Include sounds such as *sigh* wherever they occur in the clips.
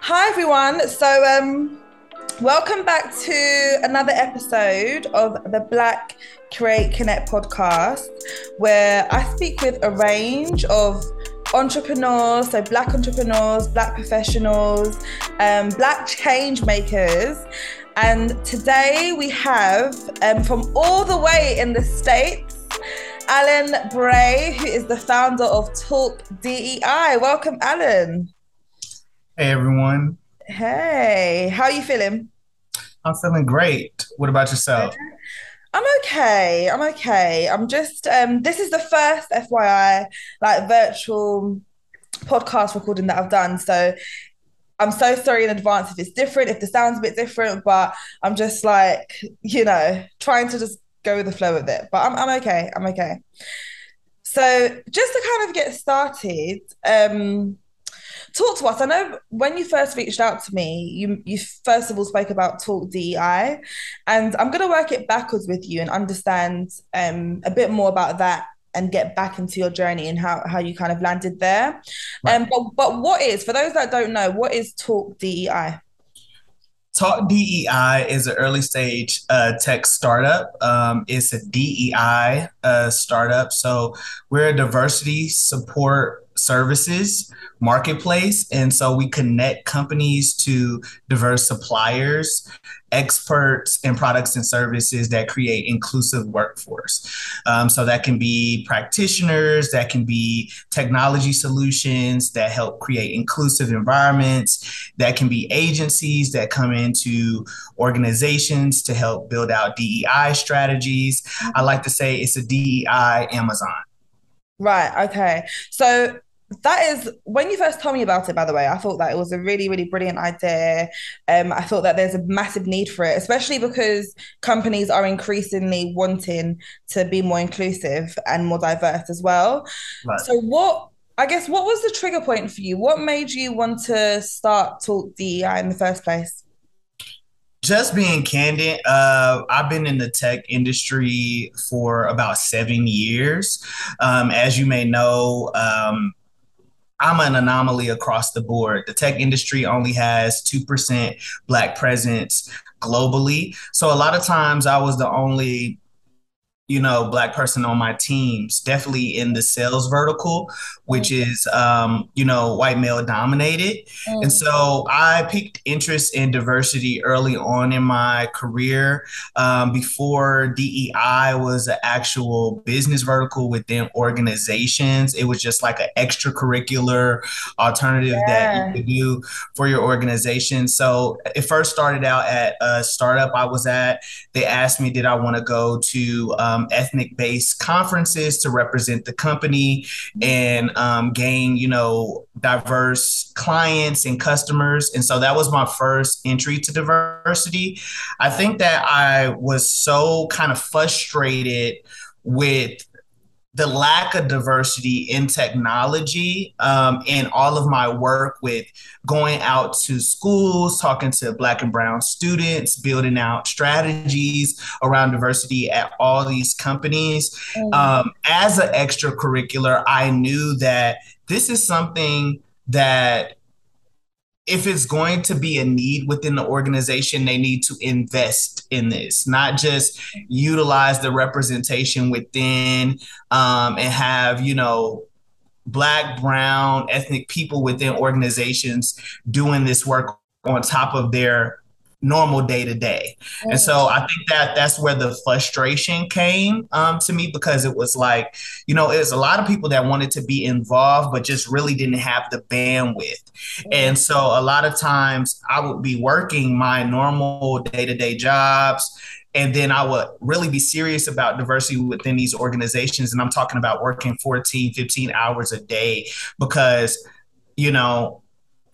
Hi everyone. So um welcome back to another episode of the Black Create Connect podcast where I speak with a range of entrepreneurs, so black entrepreneurs, black professionals, um, black change makers. And today we have um, from all the way in the States, Alan Bray, who is the founder of Talk DEI. Welcome, Alan. Hey everyone. Hey, how are you feeling? I'm feeling great. What about yourself? I'm okay. I'm okay. I'm just um this is the first FYI like virtual podcast recording that I've done. So I'm so sorry in advance if it's different, if the sound's a bit different, but I'm just like, you know, trying to just go with the flow of it. But I'm I'm okay. I'm okay. So just to kind of get started, um talk to us. I know when you first reached out to me, you you first of all spoke about Talk DEI, and I'm going to work it backwards with you and understand um, a bit more about that and get back into your journey and how, how you kind of landed there. Right. Um, but but what is for those that don't know, what is Talk DEI? Talk DEI is an early stage uh, tech startup. Um, it's a DEI uh, startup. So we're a diversity support services marketplace. And so we connect companies to diverse suppliers, experts, and products and services that create inclusive workforce. Um, so that can be practitioners, that can be technology solutions that help create inclusive environments, that can be agencies that come into organizations to help build out DEI strategies. I like to say it's a DEI Amazon. Right. Okay. So that is when you first told me about it by the way i thought that it was a really really brilliant idea um, i thought that there's a massive need for it especially because companies are increasingly wanting to be more inclusive and more diverse as well right. so what i guess what was the trigger point for you what made you want to start talk dei in the first place just being candid, uh, I've been in the tech industry for about seven years. Um, as you may know, um, I'm an anomaly across the board. The tech industry only has 2% Black presence globally. So a lot of times I was the only you know, black person on my teams, definitely in the sales vertical, which mm. is, um, you know, white male dominated. Mm. And so I picked interest in diversity early on in my career. Um, before DEI was an actual business vertical within organizations, it was just like an extracurricular alternative yeah. that you could do for your organization. So it first started out at a startup I was at. They asked me, did I want to go to, um, um, ethnic based conferences to represent the company and um, gain, you know, diverse clients and customers. And so that was my first entry to diversity. I think that I was so kind of frustrated with the lack of diversity in technology um, in all of my work with going out to schools, talking to Black and Brown students, building out strategies around diversity at all these companies. Mm-hmm. Um, as an extracurricular, I knew that this is something that if it's going to be a need within the organization, they need to invest in this, not just utilize the representation within um, and have, you know, black, brown, ethnic people within organizations doing this work on top of their normal day to day. And so I think that that's where the frustration came um, to me because it was like, you know, there's a lot of people that wanted to be involved, but just really didn't have the bandwidth. And so a lot of times I would be working my normal day to day jobs. And then I would really be serious about diversity within these organizations. And I'm talking about working 14, 15 hours a day because, you know,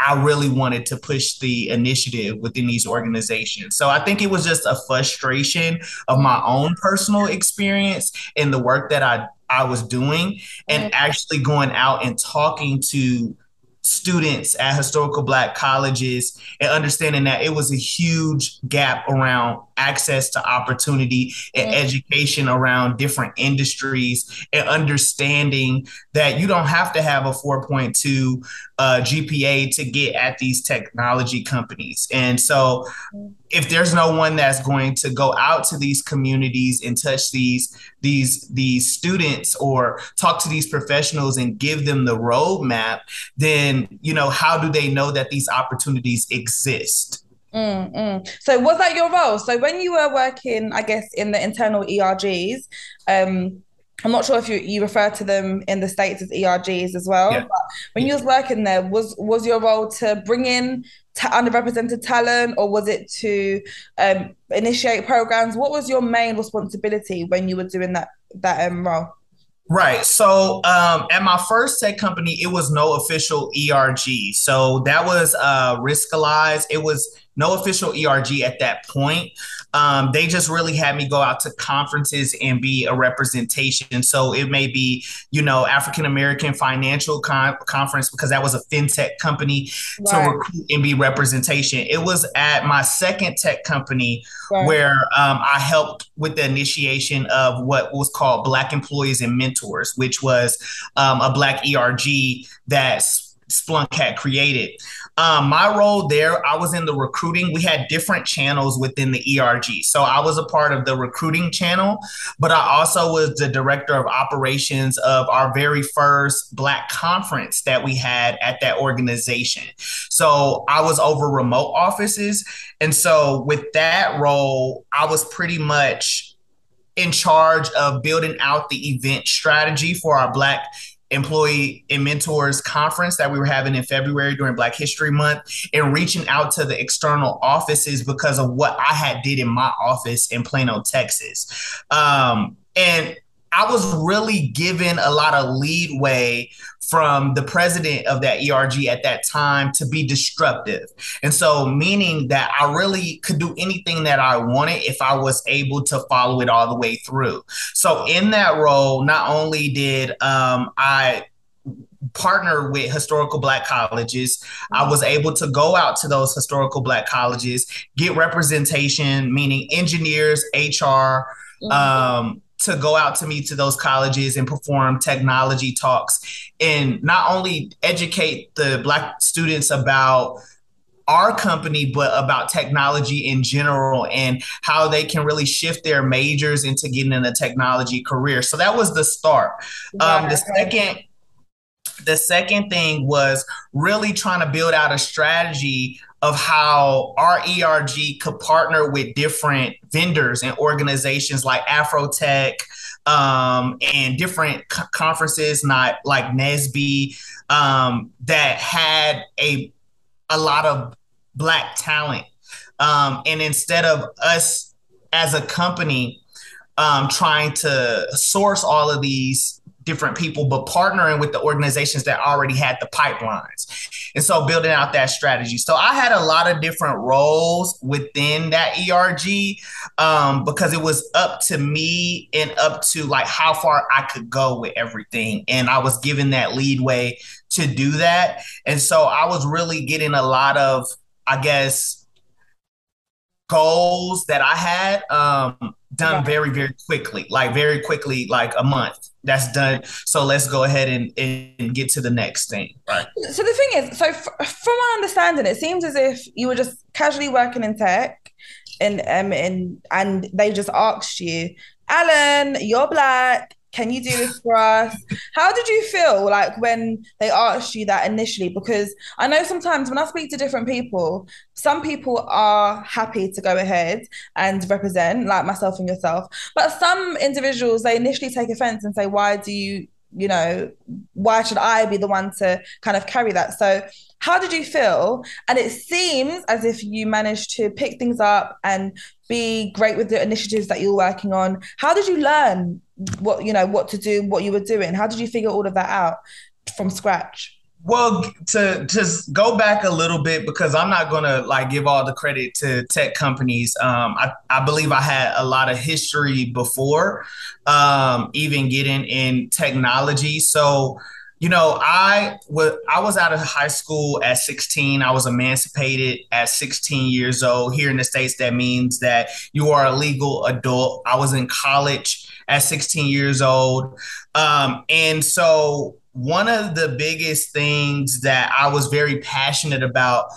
I really wanted to push the initiative within these organizations. So I think it was just a frustration of my own personal experience in the work that I, I was doing and actually going out and talking to students at historical black colleges and understanding that it was a huge gap around access to opportunity and mm. education around different industries and understanding that you don't have to have a 4.2 uh, GPA to get at these technology companies. And so, if there's no one that's going to go out to these communities and touch these these these students or talk to these professionals and give them the roadmap, then you know how do they know that these opportunities exist? Mm-hmm. So was that your role? So when you were working, I guess, in the internal ERGs, um, I'm not sure if you, you refer to them in the states as ERGs as well. Yeah. when you was working there, was was your role to bring in ta- underrepresented talent, or was it to um, initiate programs? What was your main responsibility when you were doing that that um, role? Right. So um, at my first tech company, it was no official ERG. So that was uh, Riskalyze. It was no official ERG at that point. Um, they just really had me go out to conferences and be a representation. So it may be, you know, African American Financial Con- Conference because that was a fintech company right. to recruit and be representation. It was at my second tech company right. where um, I helped with the initiation of what was called Black Employees and Mentors, which was um, a Black ERG that Splunk had created. Um, my role there, I was in the recruiting. We had different channels within the ERG. So I was a part of the recruiting channel, but I also was the director of operations of our very first Black conference that we had at that organization. So I was over remote offices. And so with that role, I was pretty much in charge of building out the event strategy for our Black employee and mentors conference that we were having in February during Black History Month and reaching out to the external offices because of what I had did in my office in Plano, Texas. Um, and I was really given a lot of leadway from the president of that ERG at that time to be disruptive. And so, meaning that I really could do anything that I wanted if I was able to follow it all the way through. So, in that role, not only did um, I partner with historical black colleges. I was able to go out to those historical black colleges, get representation, meaning engineers, HR, mm-hmm. um, to go out to me to those colleges and perform technology talks and not only educate the black students about our company, but about technology in general and how they can really shift their majors into getting in a technology career. So that was the start. Yeah, um, the second, the second thing was really trying to build out a strategy of how our ERG could partner with different vendors and organizations like Afrotech um, and different co- conferences, not like NSBE, um, that had a a lot of black talent. Um, and instead of us as a company um, trying to source all of these different people, but partnering with the organizations that already had the pipelines. And so building out that strategy. So I had a lot of different roles within that ERG um, because it was up to me and up to like how far I could go with everything. And I was given that leadway to do that. And so I was really getting a lot of, I guess, goals that I had um, done very, very quickly, like very quickly, like a month that's done. So let's go ahead and, and get to the next thing. Right. So the thing is, so f- from my understanding, it seems as if you were just casually working in tech, and um, and and they just asked you, Alan, you're black can you do this for us? How did you feel like when they asked you that initially? Because I know sometimes when I speak to different people, some people are happy to go ahead and represent, like myself and yourself. But some individuals, they initially take offense and say, why do you, you know, why should I be the one to kind of carry that? So how did you feel? And it seems as if you managed to pick things up and be great with the initiatives that you're working on. How did you learn what you know what to do what you were doing? How did you figure all of that out from scratch? Well to just go back a little bit because i'm not to like give all the credit to tech companies. Um, I, I believe i had a lot of history before um, even getting in technology. So you know, I was I was out of high school at 16. I was emancipated at 16 years old. Here in the states, that means that you are a legal adult. I was in college at 16 years old, um, and so one of the biggest things that I was very passionate about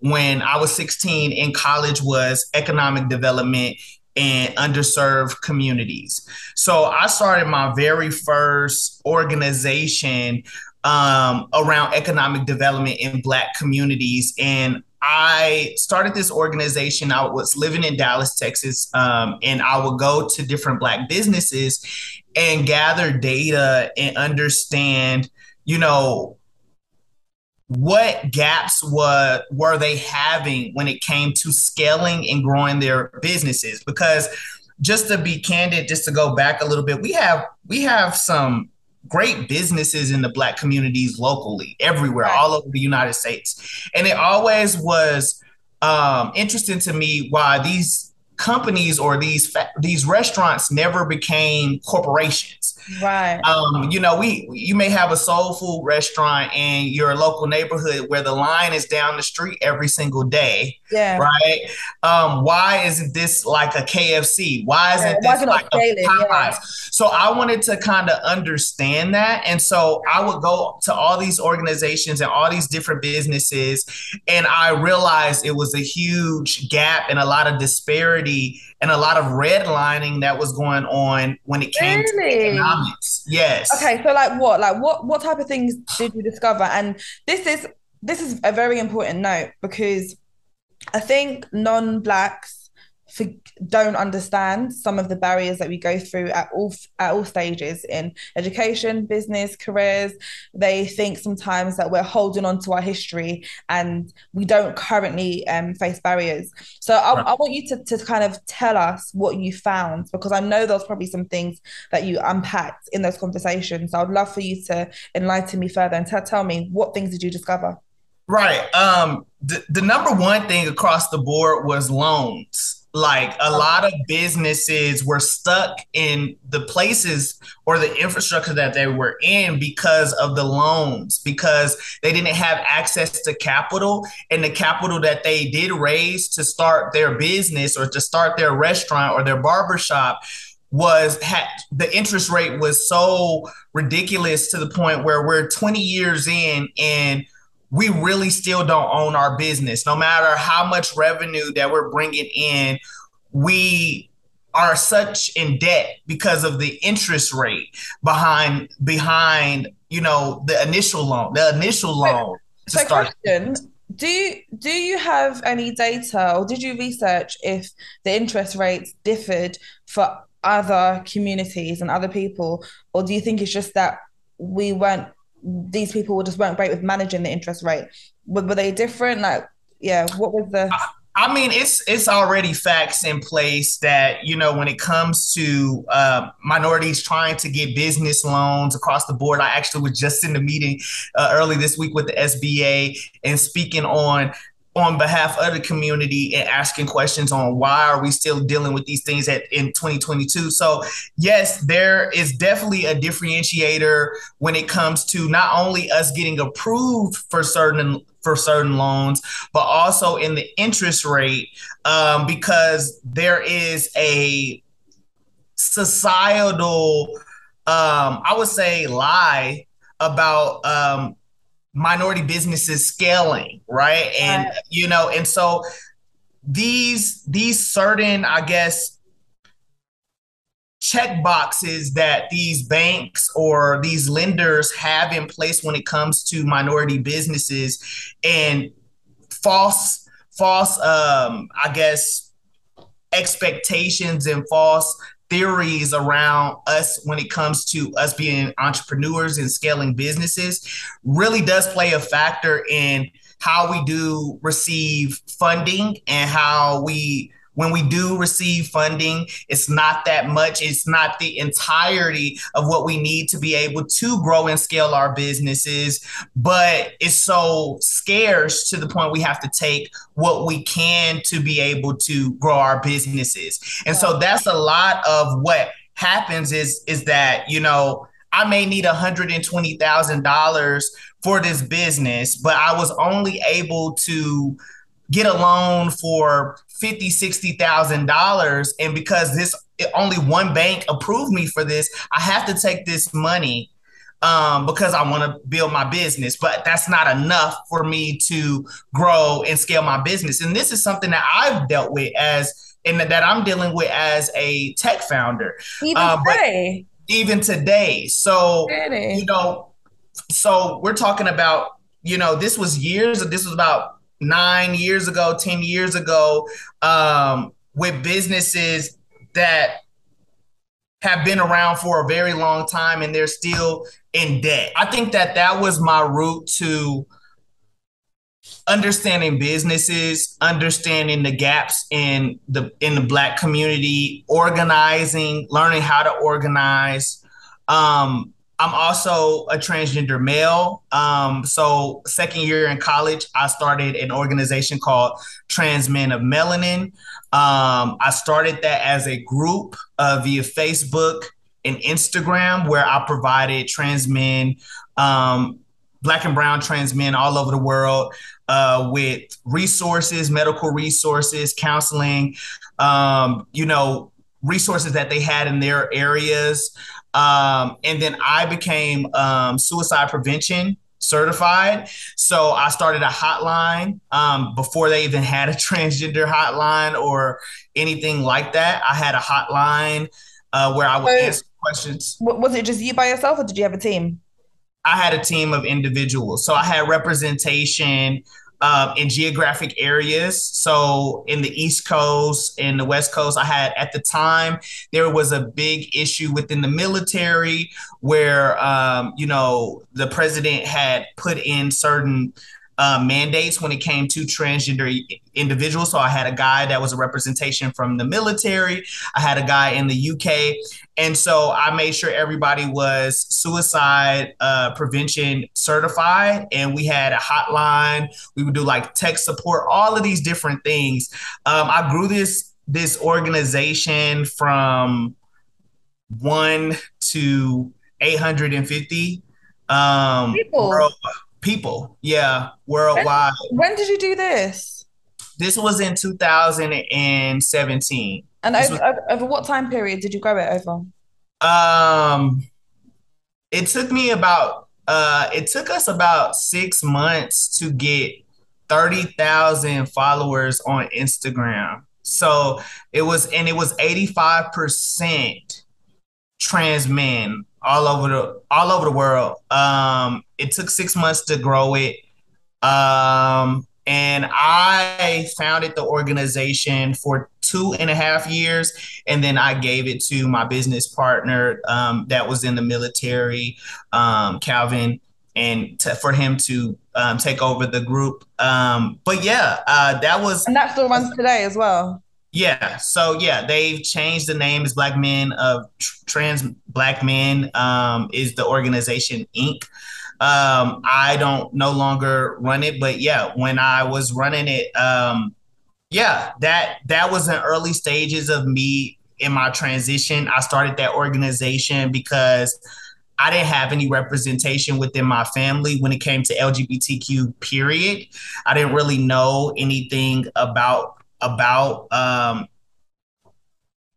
when I was 16 in college was economic development in underserved communities. So I started my very first organization um, around economic development in Black communities. And I started this organization. I was living in Dallas, Texas, um, and I would go to different Black businesses and gather data and understand, you know, what gaps were were they having when it came to scaling and growing their businesses? Because just to be candid just to go back a little bit we have we have some great businesses in the black communities locally everywhere right. all over the united states. And it always was um, interesting to me why these companies or these fa- these restaurants never became corporations Right. Um, you know, we you may have a soul food restaurant in your local neighborhood where the line is down the street every single day. Yeah. Right. Um, why isn't this like a KFC? Why isn't yeah, this like a Popeyes? Yeah. So I wanted to kind of understand that. And so I would go to all these organizations and all these different businesses, and I realized it was a huge gap and a lot of disparity and a lot of redlining that was going on when it came really? to economics. Yes. Okay, so like what? Like what what type of things did you discover? And this is this is a very important note because I think non-blacks for, don't understand some of the barriers that we go through at all at all stages in education, business, careers. They think sometimes that we're holding on to our history and we don't currently um, face barriers. So I, right. I want you to, to kind of tell us what you found because I know there's probably some things that you unpacked in those conversations. So I'd love for you to enlighten me further and t- tell me what things did you discover. Right. Um, the, the number one thing across the board was loans like a lot of businesses were stuck in the places or the infrastructure that they were in because of the loans because they didn't have access to capital and the capital that they did raise to start their business or to start their restaurant or their barbershop was had the interest rate was so ridiculous to the point where we're 20 years in and we really still don't own our business. No matter how much revenue that we're bringing in, we are such in debt because of the interest rate behind behind you know the initial loan, the initial loan. So, so question: Do you do you have any data, or did you research if the interest rates differed for other communities and other people, or do you think it's just that we weren't these people just weren't great with managing the interest rate. Were, were they different? Like, yeah, what was the? I mean, it's it's already facts in place that you know when it comes to uh, minorities trying to get business loans across the board. I actually was just in the meeting uh, early this week with the SBA and speaking on on behalf of the community and asking questions on why are we still dealing with these things at, in 2022 so yes there is definitely a differentiator when it comes to not only us getting approved for certain for certain loans but also in the interest rate um, because there is a societal um, i would say lie about um, minority businesses scaling, right? And right. you know, and so these these certain, I guess, check boxes that these banks or these lenders have in place when it comes to minority businesses and false false um i guess expectations and false theories around us when it comes to us being entrepreneurs and scaling businesses really does play a factor in how we do receive funding and how we when we do receive funding, it's not that much. It's not the entirety of what we need to be able to grow and scale our businesses, but it's so scarce to the point we have to take what we can to be able to grow our businesses. And so that's a lot of what happens is is that, you know, I may need $120,000 for this business, but I was only able to get a loan for fifty, sixty thousand dollars, and because this only one bank approved me for this, I have to take this money um, because I want to build my business. But that's not enough for me to grow and scale my business. And this is something that I've dealt with as and that I'm dealing with as a tech founder. Even um, today. Even today. So really? you know, so we're talking about, you know, this was years, this was about nine years ago, 10 years ago, um, with businesses that have been around for a very long time and they're still in debt. I think that that was my route to understanding businesses, understanding the gaps in the in the black community, organizing, learning how to organize. Um, I'm also a transgender male. Um, so second year in college, I started an organization called Trans Men of Melanin. Um, I started that as a group uh, via Facebook and Instagram, where I provided trans men, um, black and brown trans men all over the world uh, with resources, medical resources, counseling, um, you know, resources that they had in their areas. Um, and then I became um, suicide prevention certified. So I started a hotline um, before they even had a *laughs* transgender hotline or anything like that. I had a hotline uh, where I would so, answer questions. Was it just you by yourself or did you have a team? I had a team of individuals. So I had representation um, in geographic areas. So in the East Coast, in the West Coast, I had at the time there was a big issue within the military where um, you know the president had put in certain uh, mandates when it came to transgender individuals. So I had a guy that was a representation from the military. I had a guy in the UK. And so I made sure everybody was suicide uh, prevention certified. And we had a hotline. We would do like tech support, all of these different things. Um, I grew this this organization from one to 850 um, people. World, people. Yeah, worldwide. When, when, did you do this? This was in 2017. And over, was, over what time period did you grow it over? Um, it took me about uh, it took us about six months to get thirty thousand followers on Instagram. So it was, and it was eighty five percent trans men all over the all over the world. Um, it took six months to grow it. Um, and I founded the organization for two and a half years, and then I gave it to my business partner um, that was in the military, um, Calvin, and to, for him to um, take over the group. Um, but yeah, uh, that was, and that still runs today as well. Yeah. So yeah, they've changed the name. It's Black Men of Trans Black Men um, is the organization Inc. Um, I don't no longer run it, but yeah, when I was running it, um, yeah, that that was in early stages of me in my transition. I started that organization because I didn't have any representation within my family when it came to LGBTQ. Period. I didn't really know anything about about um,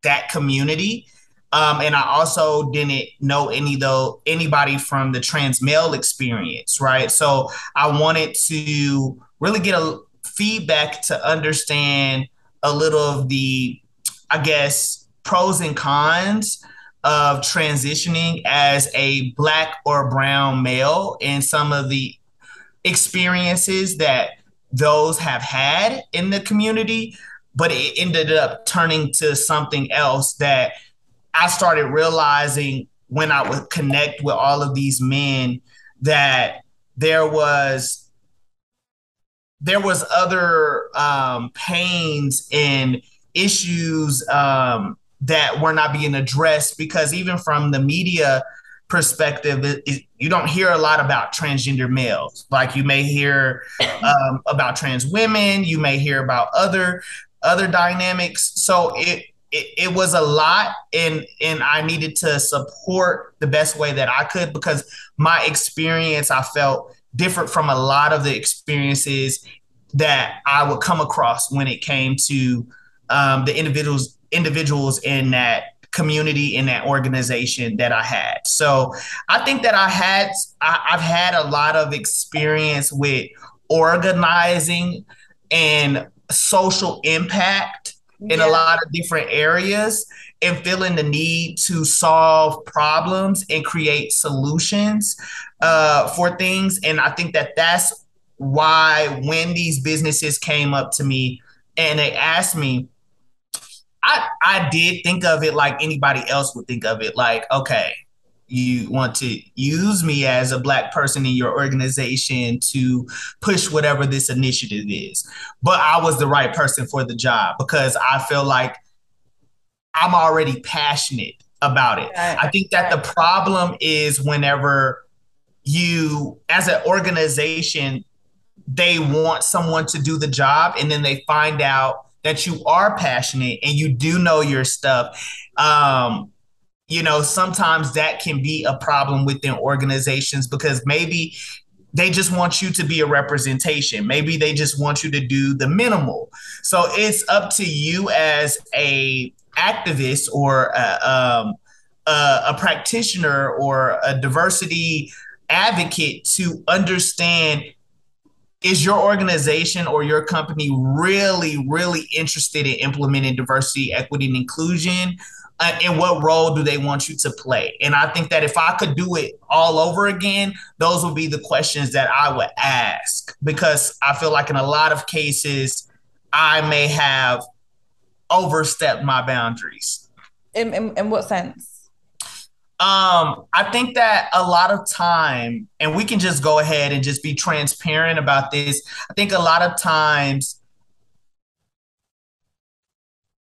that community. Um, and I also didn't know any though anybody from the trans male experience, right? So I wanted to really get a feedback to understand a little of the, I guess, pros and cons of transitioning as a black or brown male and some of the experiences that those have had in the community, but it ended up turning to something else that I started realizing when I would connect with all of these men that there was there was other um, pains and issues um, that were not being addressed because even from the media perspective, it, it, you don't hear a lot about transgender males. Like you may hear um, about trans women, you may hear about other other dynamics. So it it, it was a lot and and I needed to support the best way that I could because my experience I felt different from a lot of the experiences that I would come across when it came to um, the individuals individuals in that community in that organization that I had. So I think that I had I, I've had a lot of experience with organizing and social impact in yeah. a lot of different areas and feeling the need to solve problems and create solutions uh, for things. And I think that that's why when these businesses came up to me and they asked me, I, I did think of it like anybody else would think of it. Like, okay, you want to use me as a black person in your organization to push whatever this initiative is. But I was the right person for the job because I feel like I'm already passionate about it. Right. I think that the problem is whenever you, as an organization, they want someone to do the job and then they find out that you are passionate and you do know your stuff. Um, you know, sometimes that can be a problem within organizations because maybe they just want you to be a representation. Maybe they just want you to do the minimal. So it's up to you as a activist or a, um, a, a practitioner or a diversity advocate to understand is your organization or your company really really interested in implementing diversity equity and inclusion uh, and what role do they want you to play? And I think that if I could do it all over again, those would be the questions that I would ask because I feel like in a lot of cases, I may have overstepped my boundaries. In, in, in what sense? Um, I think that a lot of time, and we can just go ahead and just be transparent about this. I think a lot of times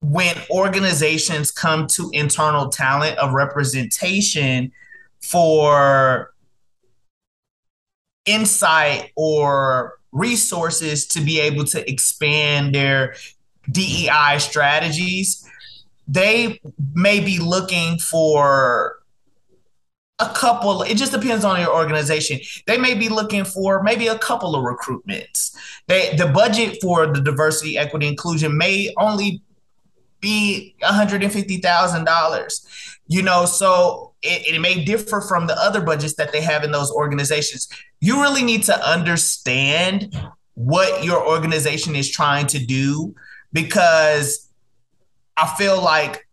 when organizations come to internal talent of representation for insight or resources to be able to expand their DEI strategies, they may be looking for a couple it just depends on your organization. They may be looking for maybe a couple of recruitments. They the budget for the diversity equity inclusion may only be $150,000. You know, so it, it may differ from the other budgets that they have in those organizations. You really need to understand what your organization is trying to do because I feel like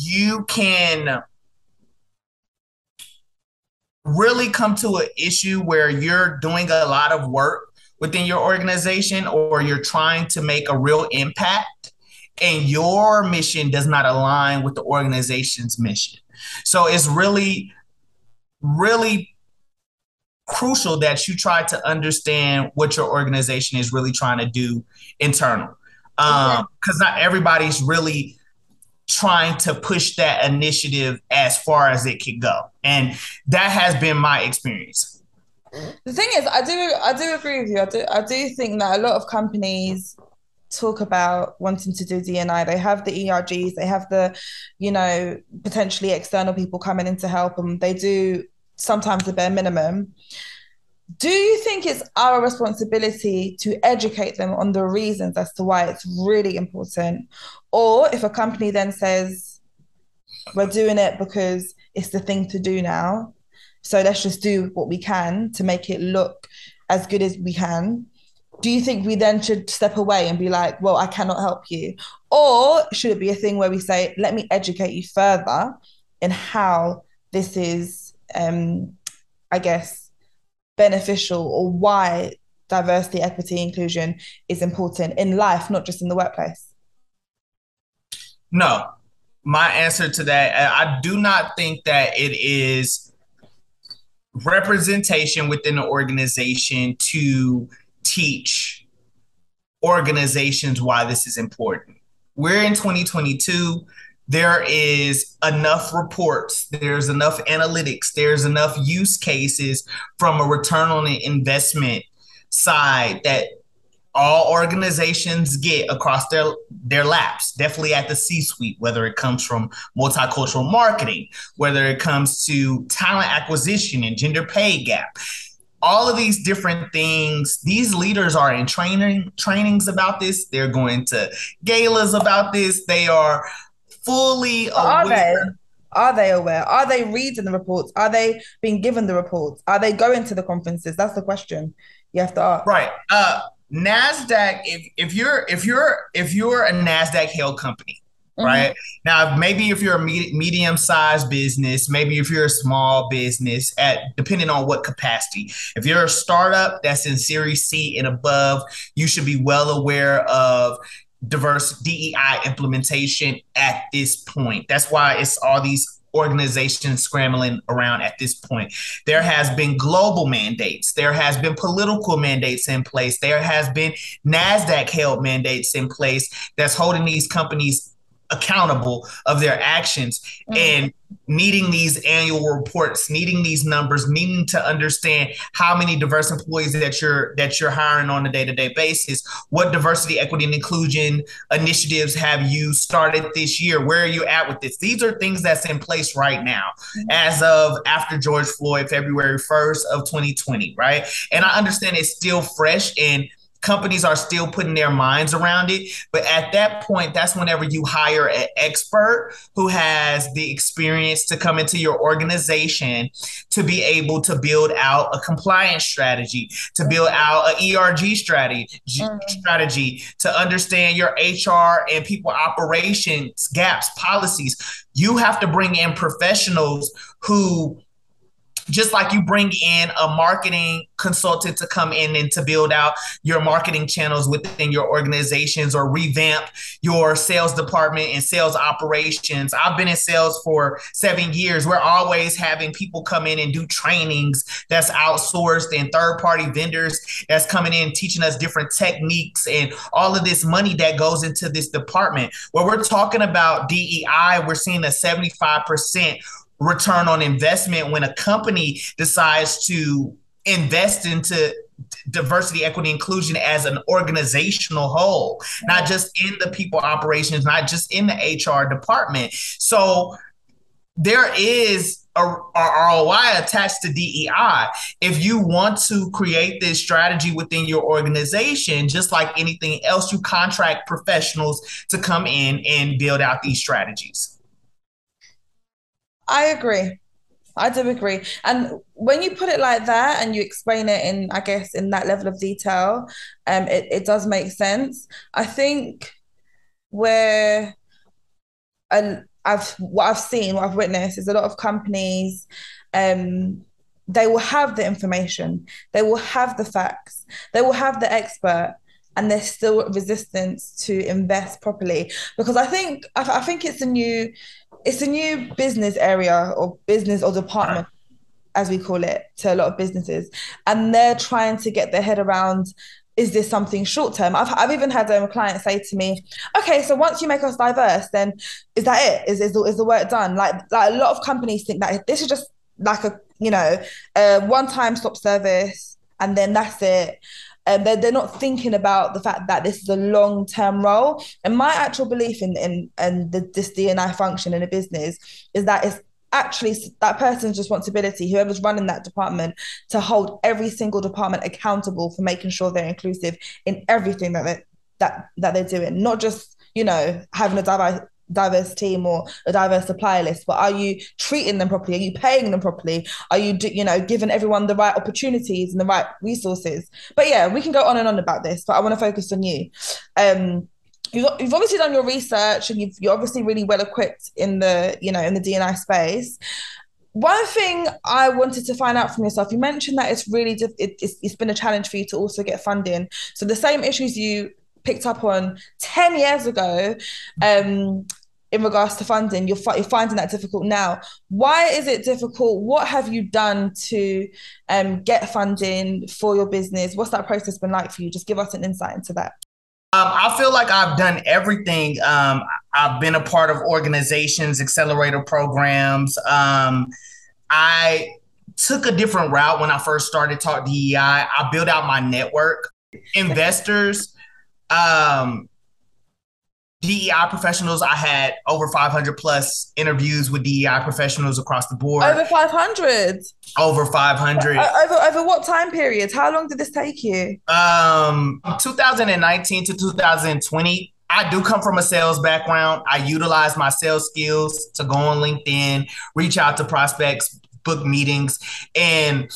you can really come to an issue where you're doing a lot of work within your organization or you're trying to make a real impact and your mission does not align with the organization's mission. So it's really, really crucial that you try to understand what your organization is really trying to do internal. Um, because not everybody's really trying to push that initiative as far as it can go. And that has been my experience. The thing is, I do I do agree with you. I do I do think that a lot of companies talk about wanting to do D&I. They have the ERGs, they have the, you know, potentially external people coming in to help them. They do sometimes the bare minimum. Do you think it's our responsibility to educate them on the reasons as to why it's really important? Or if a company then says, we're doing it because it's the thing to do now, so let's just do what we can to make it look as good as we can do you think we then should step away and be like, well, I cannot help you? Or should it be a thing where we say, let me educate you further in how this is, um, I guess, beneficial or why diversity, equity, inclusion is important in life, not just in the workplace? No. My answer to that, I do not think that it is representation within the organization to teach organizations why this is important. We're in 2022. There is enough reports, there's enough analytics, there's enough use cases from a return on investment side that all organizations get across their their laps definitely at the c suite whether it comes from multicultural marketing whether it comes to talent acquisition and gender pay gap all of these different things these leaders are in training trainings about this. They're going to galas about this. They are fully are they? are they aware? Are they reading the reports? Are they being given the reports? Are they going to the conferences? That's the question you have to ask. Right. Uh Nasdaq, if if you're if you're if you're a Nasdaq held company, mm-hmm. right now, maybe if you're a medium sized business, maybe if you're a small business, at depending on what capacity. If you're a startup that's in Series C and above, you should be well aware of diverse DEI implementation at this point. That's why it's all these organizations scrambling around at this point. There has been global mandates. There has been political mandates in place. There has been NASDAQ held mandates in place that's holding these companies accountable of their actions. Mm-hmm. And needing these annual reports, needing these numbers, needing to understand how many diverse employees that you're that you're hiring on a day-to-day basis. What diversity, equity, and inclusion initiatives have you started this year? Where are you at with this? These are things that's in place right now, as of after George Floyd, February 1st of 2020, right? And I understand it's still fresh and companies are still putting their minds around it. But at that point, that's whenever you hire an expert who has the experience to come into your organization to be able to build out a compliance strategy, to build out an ERG strategy, mm-hmm. strategy to understand your HR and people operations gaps, policies. You have to bring in professionals who just like you bring in a marketing consultant to come in and to build out your marketing channels within your organizations or revamp your sales department and sales operations. I've been in sales for seven years. We're always having people come in and do trainings that's outsourced and third party vendors that's coming in teaching us different techniques and all of this money that goes into this department. Where we're talking about DEI, we're seeing a 75% return on investment when a company decides to invest into diversity, equity, inclusion as an organizational whole, not just in the people operations, not just in the HR department. So there is a, a ROI attached to DEI. If you want to create this strategy within your organization, just like anything else, you contract professionals to come in and build out these strategies. I agree. I do agree. And when you put it like that and you explain it in, I guess, in that level of detail, um, it, it does make sense. I think where and I've what I've seen, what I've witnessed is a lot of companies, um, they will have the information, they will have the facts, they will have the expert, and there's still resistance to invest properly. Because I think I, I think it's a new it's a new business area or business or department as we call it to a lot of businesses. And they're trying to get their head around is this something short term? I've, I've even had um, a client say to me okay so once you make us diverse then is that it? Is, is, the, is the work done? Like, like a lot of companies think that this is just like a you know a one time stop service and then that's it and they're, they're not thinking about the fact that this is a long term role. And my actual belief in in and the, this D&I function in a business is that it's actually that person's responsibility, whoever's running that department, to hold every single department accountable for making sure they're inclusive in everything that they, that that they're doing, not just you know having a diverse diverse team or a diverse supplier list but are you treating them properly? Are you paying them properly? Are you you know giving everyone the right opportunities and the right resources? But yeah we can go on and on about this but i want to focus on you. Um you've, you've obviously done your research and you've, you're obviously really well equipped in the you know in the D&I space. One thing I wanted to find out from yourself, you mentioned that it's really it, it's, it's been a challenge for you to also get funding. So the same issues you picked up on 10 years ago um, in regards to funding, you're, you're finding that difficult now. Why is it difficult? What have you done to um, get funding for your business? What's that process been like for you? Just give us an insight into that. Um, I feel like I've done everything. Um, I've been a part of organizations, accelerator programs. Um, I took a different route when I first started Talk DEI. I built out my network investors, um, DEI professionals. I had over 500 plus interviews with DEI professionals across the board. Over 500. Over 500. Uh, over over what time period? How long did this take you? Um, 2019 to 2020. I do come from a sales background. I utilize my sales skills to go on LinkedIn, reach out to prospects, book meetings, and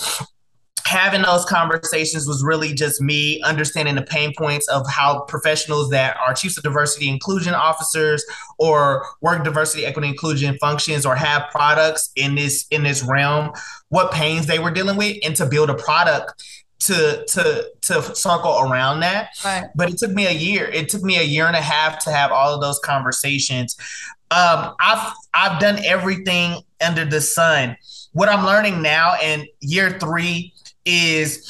having those conversations was really just me understanding the pain points of how professionals that are chiefs of diversity inclusion officers or work diversity equity inclusion functions or have products in this in this realm what pains they were dealing with and to build a product to to to circle around that. Right. but it took me a year it took me a year and a half to have all of those conversations. Um, i've i've done everything under the sun. What i'm learning now in year three is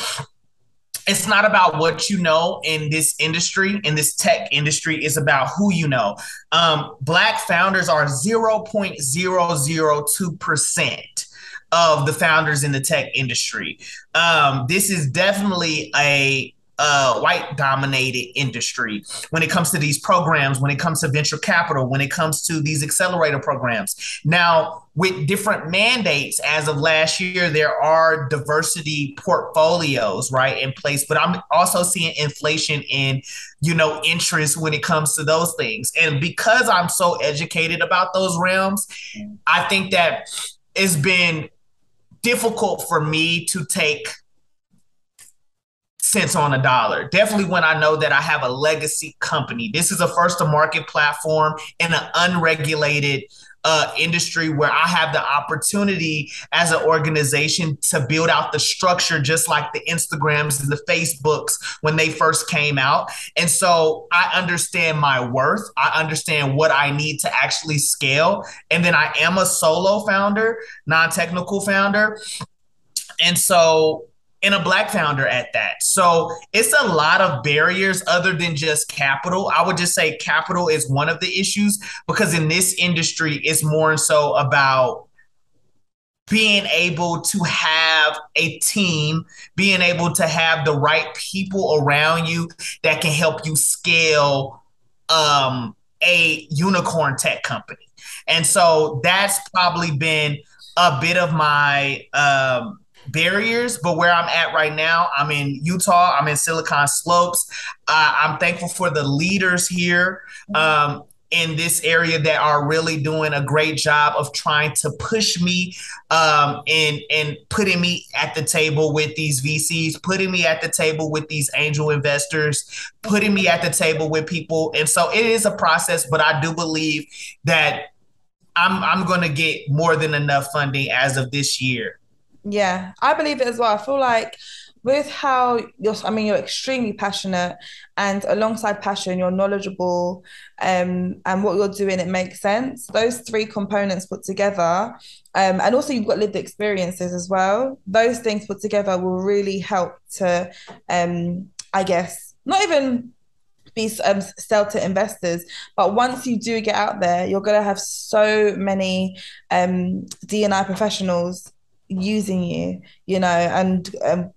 it's not about what you know in this industry in this tech industry it's about who you know. Um, black founders are 0.002% of the founders in the tech industry. Um, this is definitely a uh, white dominated industry when it comes to these programs, when it comes to venture capital, when it comes to these accelerator programs. Now, with different mandates as of last year, there are diversity portfolios, right, in place. But I'm also seeing inflation in, you know, interest when it comes to those things. And because I'm so educated about those realms, I think that it's been difficult for me to take cents on a dollar. Definitely when I know that I have a legacy company. This is a first to market platform in an unregulated uh, industry where I have the opportunity as an organization to build out the structure, just like the Instagrams and the Facebooks when they first came out. And so I understand my worth. I understand what I need to actually scale. And then I am a solo founder, non technical founder. And so and a black founder at that. So it's a lot of barriers other than just capital. I would just say capital is one of the issues because in this industry, it's more and so about being able to have a team, being able to have the right people around you that can help you scale um, a unicorn tech company. And so that's probably been a bit of my um, barriers, but where I'm at right now, I'm in Utah. I'm in Silicon Slopes. Uh, I'm thankful for the leaders here. Um, in this area that are really doing a great job of trying to push me um, and and putting me at the table with these VCs, putting me at the table with these angel investors, putting me at the table with people. And so it is a process, but I do believe that I'm I'm going to get more than enough funding as of this year. Yeah, I believe it as well. I feel like with how you're, I mean, you're extremely passionate, and alongside passion, you're knowledgeable, um, and what you're doing, it makes sense. Those three components put together, um, and also you've got lived experiences as well. Those things put together will really help to, um, I guess, not even be um, sell to investors. But once you do get out there, you're going to have so many um, D&I professionals using you, you know, and um,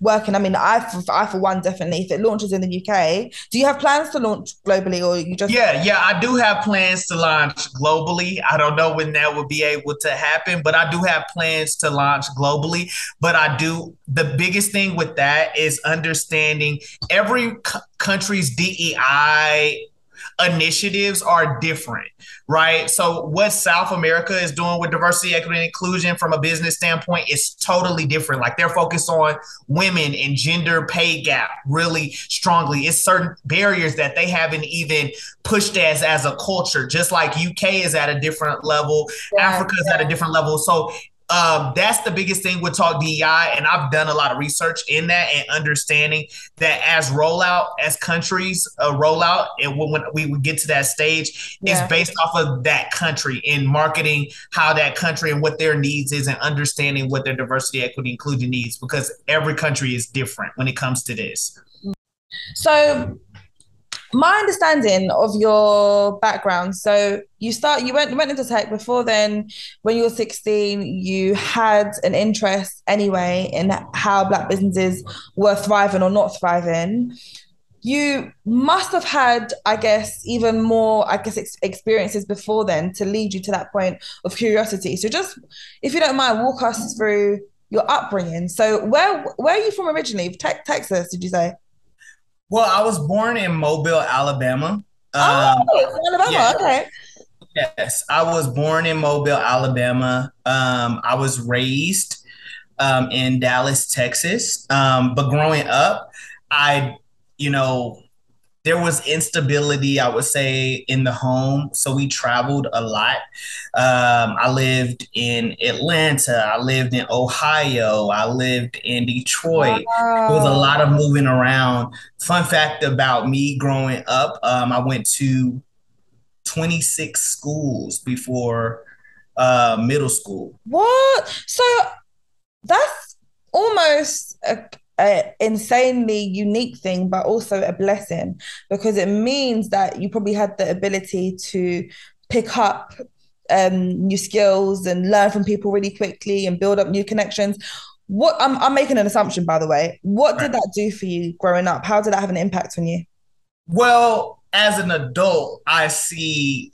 working. I mean, I for, I for one definitely. If it launches in the UK, do you have plans to launch globally, or you just? Yeah, yeah, I do have plans to launch globally. I don't know when that will be able to happen, but I do have plans to launch globally. But I do. The biggest thing with that is understanding every c- country's DEI initiatives are different, right? So what South America is doing with diversity, equity, and inclusion from a business standpoint is totally different. Like they're focused on women and gender pay gap really strongly. It's certain barriers that they haven't even pushed as as a culture, just like UK is at a different level, yeah, Africa is yeah. at a different level. So um, that's the biggest thing with Talk DEI, and I've done a lot of research in that and understanding that as rollout, as countries uh, roll out, and when, when we would get to that stage, yeah. it's based off of that country in marketing how that country and what their needs is, and understanding what their diversity, equity, inclusion needs, because every country is different when it comes to this. So my understanding of your background so you start you went went into tech. Before then when you were 16 you had an interest anyway in how black businesses were thriving or not thriving. You must have had i guess even more i guess ex- experiences before then to lead you to that point of curiosity. So just if you don't mind walk us through your upbringing. So where where are you from originally? Te- texas did you say well, I was born in Mobile, Alabama. Oh, um, Alabama. Yeah. Okay. Yes, I was born in Mobile, Alabama. Um, I was raised um, in Dallas, Texas. Um, but growing up, I, you know, there was instability, I would say, in the home. So we traveled a lot. Um, I lived in Atlanta. I lived in Ohio. I lived in Detroit. Wow. There was a lot of moving around. Fun fact about me growing up, um, I went to 26 schools before uh, middle school. What? So that's almost a an insanely unique thing, but also a blessing because it means that you probably had the ability to pick up um, new skills and learn from people really quickly and build up new connections. What I'm, I'm making an assumption, by the way. What did that do for you growing up? How did that have an impact on you? Well, as an adult, I see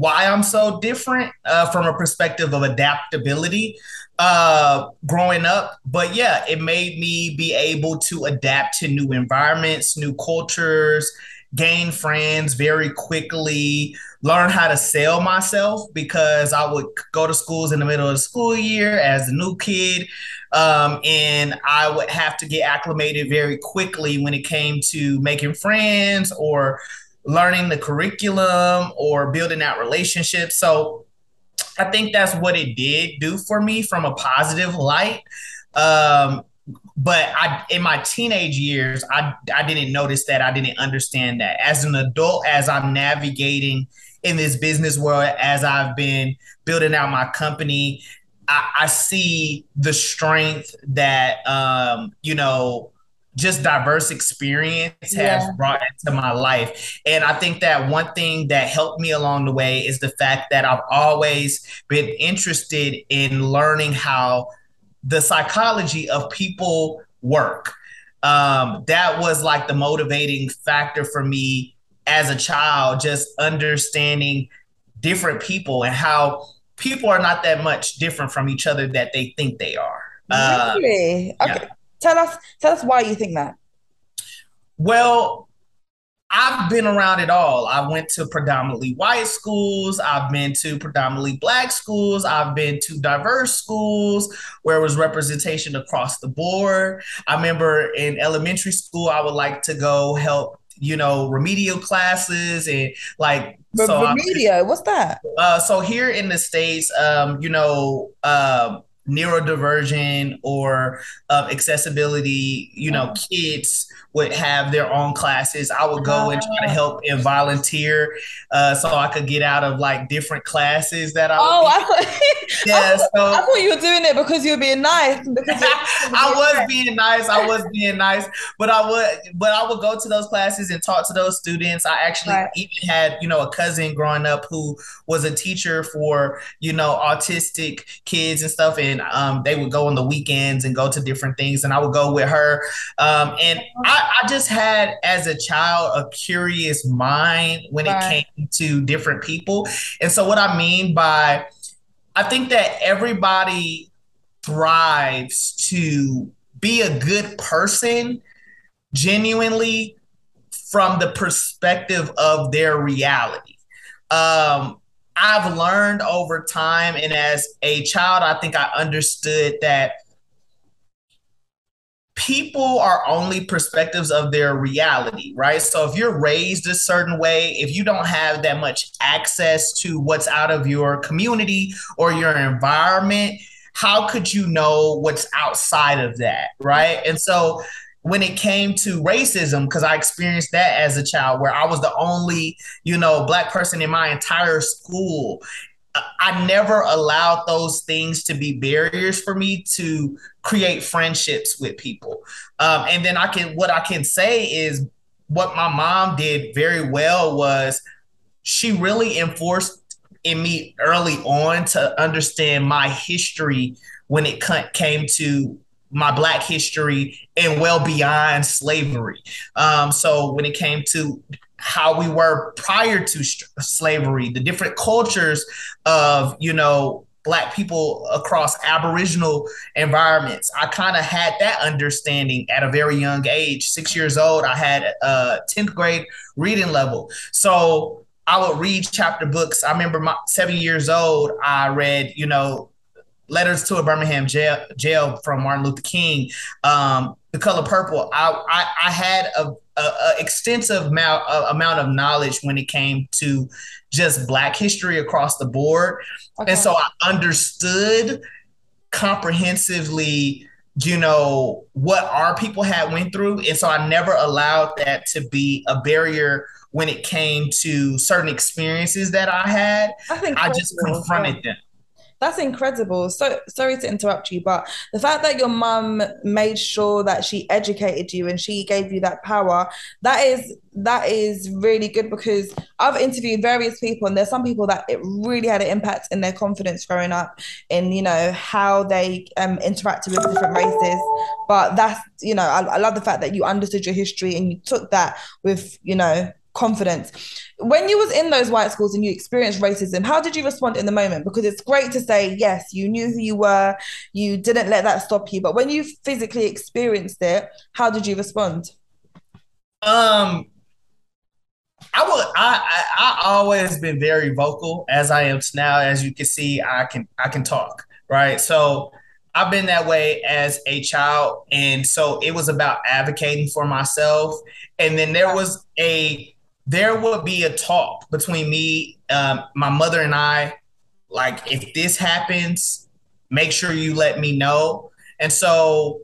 why I'm so different uh, from a perspective of adaptability uh, growing up. But yeah, it made me be able to adapt to new environments, new cultures, gain friends very quickly, learn how to sell myself because I would go to schools in the middle of the school year as a new kid. Um, and I would have to get acclimated very quickly when it came to making friends or learning the curriculum or building out relationships. So I think that's what it did do for me from a positive light. Um, but I, in my teenage years, I, I didn't notice that. I didn't understand that. As an adult, as I'm navigating in this business world, as I've been building out my company, I, I see the strength that, um, you know, just diverse experience has brought into my life. And I think that one thing that helped me along the way is the fact that I've always been interested in learning how the psychology of people work. Um, that was like the motivating factor for me as a child, just understanding different people and how people are not that much different from each other that they think they are. Really? Uh, okay. Yeah. Tell us, tell us why you think that. Well, I've been around it all. I went to predominantly white schools. I've been to predominantly black schools. I've been to diverse schools where it was representation across the board. I remember in elementary school, I would like to go help, you know, remedial classes and like so remedial. What's that? Uh, so here in the states, um, you know, um, neurodivergent or uh, accessibility, you know, uh-huh. kids would have their own classes. I would go and try to help and volunteer uh, so I could get out of like different classes that I. Oh, I thought, *laughs* yeah, I, thought, so, I thought you were doing it because you were being nice. Because *laughs* I was being nice. I was being nice, but I would, but I would go to those classes and talk to those students. I actually right. even had, you know, a cousin growing up who was a teacher for, you know, autistic kids and stuff, and um, they would go on the weekends and go to different things, and I would go with her, um, and I I, just had as a child a curious mind when right. it came to different people. And so what I mean by I think that everybody thrives to be a good person genuinely from the perspective of their reality. Um, I've learned over time, and as a child, I think I understood that people are only perspectives of their reality, right? So if you're raised a certain way, if you don't have that much access to what's out of your community or your environment, how could you know what's outside of that, right? And so when it came to racism because i experienced that as a child where i was the only you know black person in my entire school I never allowed those things to be barriers for me to create friendships with people. Um, and then I can, what I can say is what my mom did very well was she really enforced in me early on to understand my history when it came to my black history and well beyond slavery. Um, so when it came to how we were prior to slavery, the different cultures of, you know, black people across aboriginal environments. I kind of had that understanding at a very young age. Six years old i had a 10th grade reading level. So i would read chapter books. I remember my seven years old i read you know letters to a birmingham jail, jail from martin luther king. Um, the color purple i, I, I had a, a, a, extensive amount, a, amount of knowledge when it came to just black history across the board. Okay. and so i understood comprehensively you know what our people had went through. And so i never allowed that to be a barrier when it came to certain experiences that i had. I, think I just confronted them that's incredible. So sorry to interrupt you, but the fact that your mum made sure that she educated you and she gave you that power, that is that is really good because I've interviewed various people and there's some people that it really had an impact in their confidence growing up in you know how they um, interacted with different races. But that's you know I, I love the fact that you understood your history and you took that with you know confidence. When you was in those white schools and you experienced racism, how did you respond in the moment? Because it's great to say, yes, you knew who you were, you didn't let that stop you. But when you physically experienced it, how did you respond? Um I would I, I I always been very vocal as I am now. As you can see, I can I can talk, right? So I've been that way as a child. And so it was about advocating for myself. And then there was a there would be a talk between me, um, my mother and I, like if this happens, make sure you let me know. And so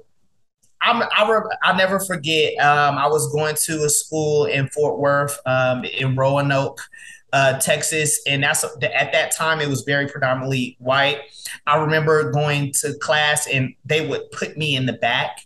I'm, I, re- I never forget. Um, I was going to a school in Fort Worth, um, in Roanoke, uh, Texas, and that's at that time it was very predominantly white. I remember going to class and they would put me in the back,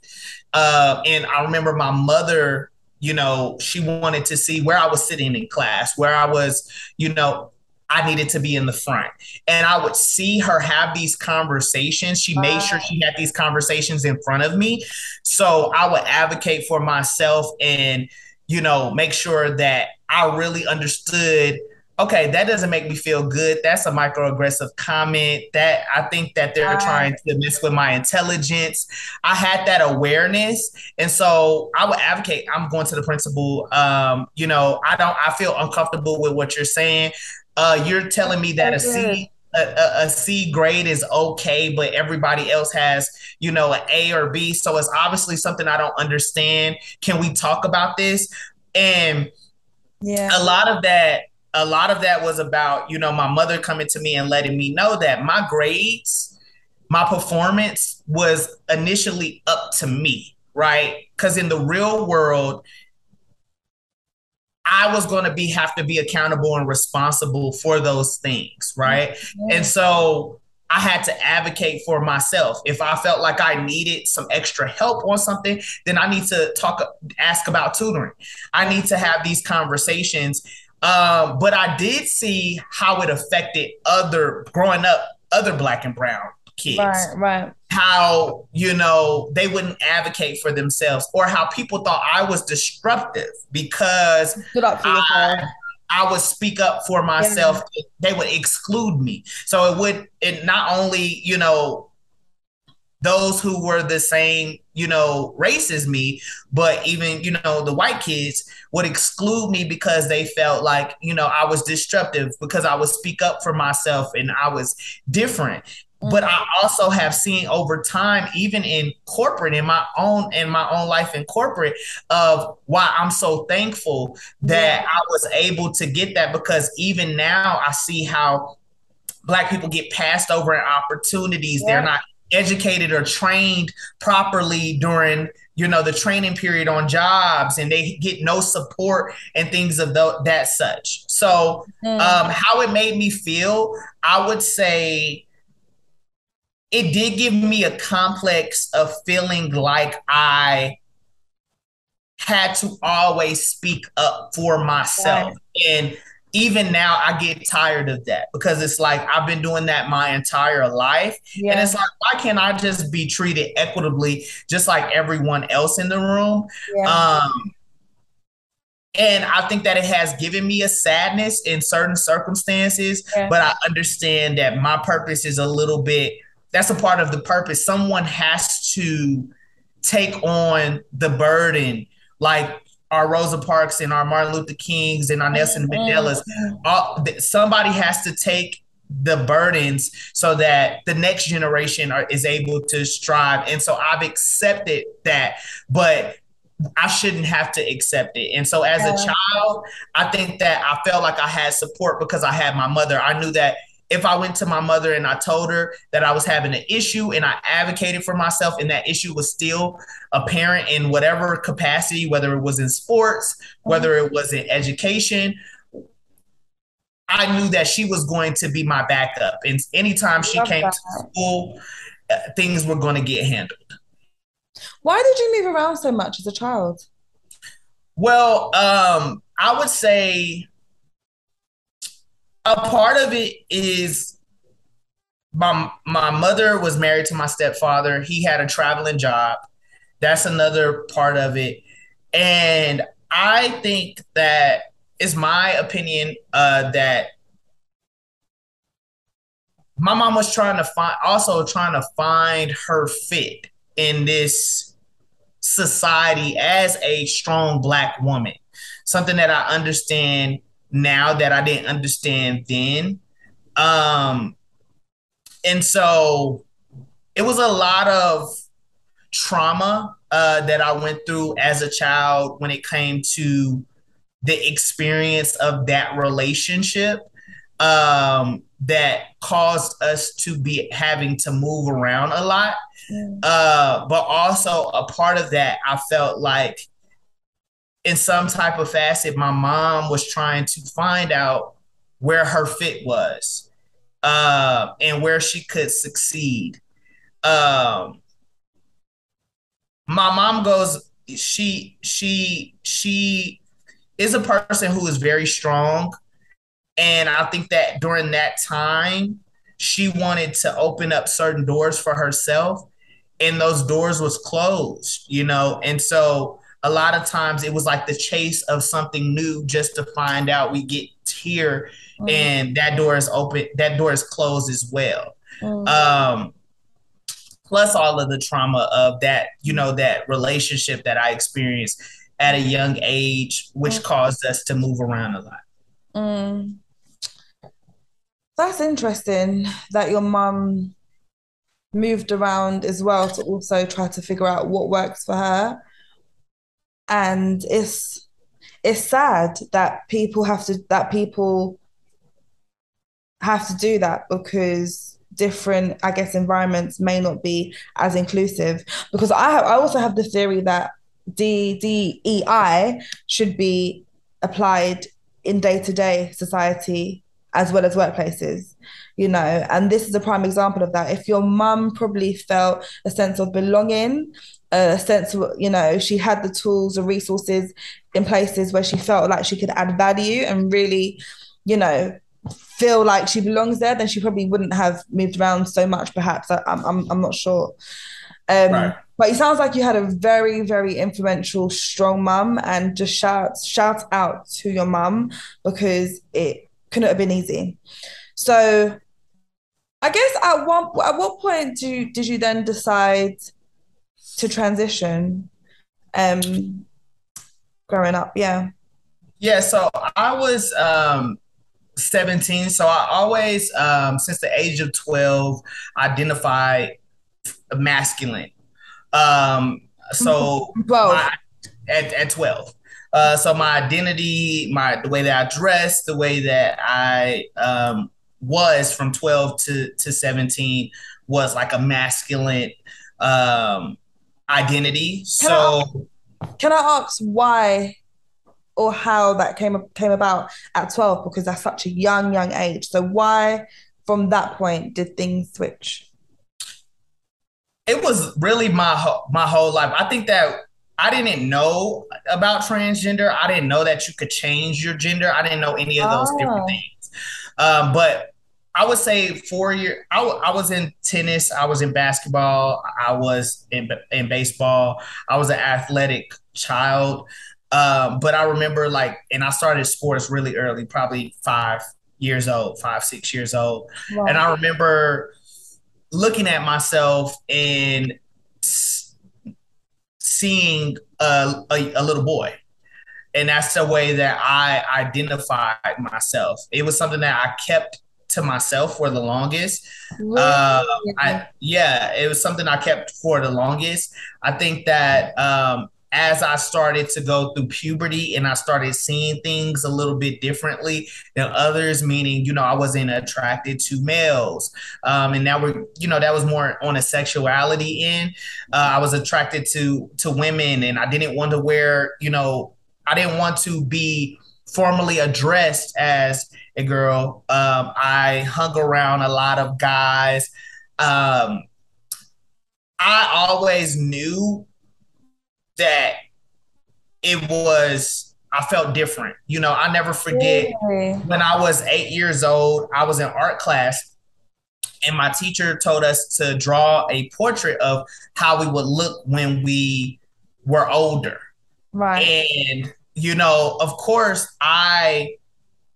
uh, and I remember my mother you know, she wanted to see where I was sitting in class, where I was, you know, I needed to be in the front. And I would see her have these conversations. She made sure she had these conversations in front of me. So I would advocate for myself and, you know, make sure that I really understood okay, that doesn't make me feel good. That's a microaggressive comment. That I think that they're uh, trying to mess with my intelligence. I had that awareness, and so I would advocate. I'm going to the principal. Um, you know, I don't. I feel uncomfortable with what you're saying. Uh, you're telling me that a C. A, a C grade is okay, but everybody else has, you know, an A or B. So it's obviously something I don't understand. Can we talk about this? And yeah, a lot of that a lot of that was about, you know, my mother coming to me and letting me know that my grades, my performance was initially up to me, right? Because in the real world, I was going to be have to be accountable and responsible for those things, right? Mm-hmm. And so I had to advocate for myself. If I felt like I needed some extra help on something, then I need to talk, ask about tutoring. I need to have these conversations um, but I did see how it affected other growing up, other black and brown kids. Right, right. How, you know, they wouldn't advocate for themselves or how people thought I was disruptive because I, I would speak up for myself. Yeah. They would exclude me. So it would, it not only, you know, those who were the same, you know, race as me, but even, you know, the white kids would exclude me because they felt like, you know, I was disruptive because I would speak up for myself and I was different. Mm-hmm. But I also have seen over time, even in corporate, in my own in my own life in corporate, of why I'm so thankful that yeah. I was able to get that because even now I see how black people get passed over in opportunities. Yeah. They're not educated or trained properly during you know the training period on jobs and they get no support and things of the, that such so mm. um, how it made me feel i would say it did give me a complex of feeling like i had to always speak up for myself. Right. And even now I get tired of that because it's like I've been doing that my entire life. Yeah. And it's like, why can't I just be treated equitably just like everyone else in the room? Yeah. Um, and I think that it has given me a sadness in certain circumstances, yeah. but I understand that my purpose is a little bit that's a part of the purpose. Someone has to take on the burden, like our Rosa Parks and our Martin Luther Kings and our Nelson mm-hmm. Mandelas. All, somebody has to take the burdens so that the next generation are, is able to strive. And so I've accepted that, but I shouldn't have to accept it. And so as a child, I think that I felt like I had support because I had my mother. I knew that if I went to my mother and I told her that I was having an issue and I advocated for myself and that issue was still apparent in whatever capacity, whether it was in sports, whether it was in education, I knew that she was going to be my backup. And anytime she came that. to school, uh, things were going to get handled. Why did you move around so much as a child? Well, um, I would say a part of it is my my mother was married to my stepfather. He had a traveling job. That's another part of it. And I think that is my opinion uh, that my mom was trying to find also trying to find her fit in this society as a strong black woman. Something that I understand now that I didn't understand then. Um, and so it was a lot of trauma uh, that I went through as a child when it came to the experience of that relationship um, that caused us to be having to move around a lot. Uh, but also a part of that, I felt like in some type of facet, my mom was trying to find out where her fit was uh, and where she could succeed. Um, my mom goes, she she she is a person who is very strong, and I think that during that time, she wanted to open up certain doors for herself, and those doors was closed, you know, and so a lot of times it was like the chase of something new just to find out we get here mm-hmm. and that door is open that door is closed as well mm-hmm. um plus all of the trauma of that you know that relationship that i experienced at a young age which mm-hmm. caused us to move around a lot mm. that's interesting that your mum moved around as well to also try to figure out what works for her and it's it's sad that people have to that people have to do that because different i guess environments may not be as inclusive. Because i have i also have the theory that DEI should be applied in day-to-day society as well as workplaces you know? And this is a prime example of that. If your mum probably felt a sense of belonging a sense of, you know, she had the tools and resources in places where she felt like she could add value and really, you know, feel like she belongs there, then she probably wouldn't have moved around so much, perhaps. I, am I'm, I'm not sure. Um, right. But it sounds like you had a very, very influential, strong mum, and just shout shout out to your mum because it couldn't have been easy. So, I guess at one at what point do did you then decide to transition um growing up yeah. Yeah so i was um 17 so i always um since the age of 12 identify masculine. Um so *laughs* my, at, at 12 uh, so my identity, my the way that I dressed, the way that I um, was from 12 to, to 17 was like a masculine um, identity. Can so, I, can I ask why or how that came came about at 12 because that's such a young young age. So why from that point did things switch? It was really my my whole life. I think that I didn't know about transgender. I didn't know that you could change your gender. I didn't know any of those oh. different things. Um, but I would say four year. I, I was in tennis. I was in basketball. I was in in baseball. I was an athletic child. Um, but I remember like, and I started sports really early, probably five years old, five six years old, wow. and I remember looking at myself and seeing a, a, a little boy and that's the way that I identified myself. It was something that I kept to myself for the longest. Really? Uh, I, yeah, it was something I kept for the longest. I think that um, as I started to go through puberty and I started seeing things a little bit differently than others, meaning, you know, I wasn't attracted to males. Um, and now we're, you know, that was more on a sexuality end. Uh, I was attracted to to women and I didn't want to wear, you know, I didn't want to be formally addressed as a girl. Um, I hung around a lot of guys. Um, I always knew that it was, I felt different. You know, I never forget when I was eight years old, I was in art class and my teacher told us to draw a portrait of how we would look when we were older. Right. And, you know, of course, I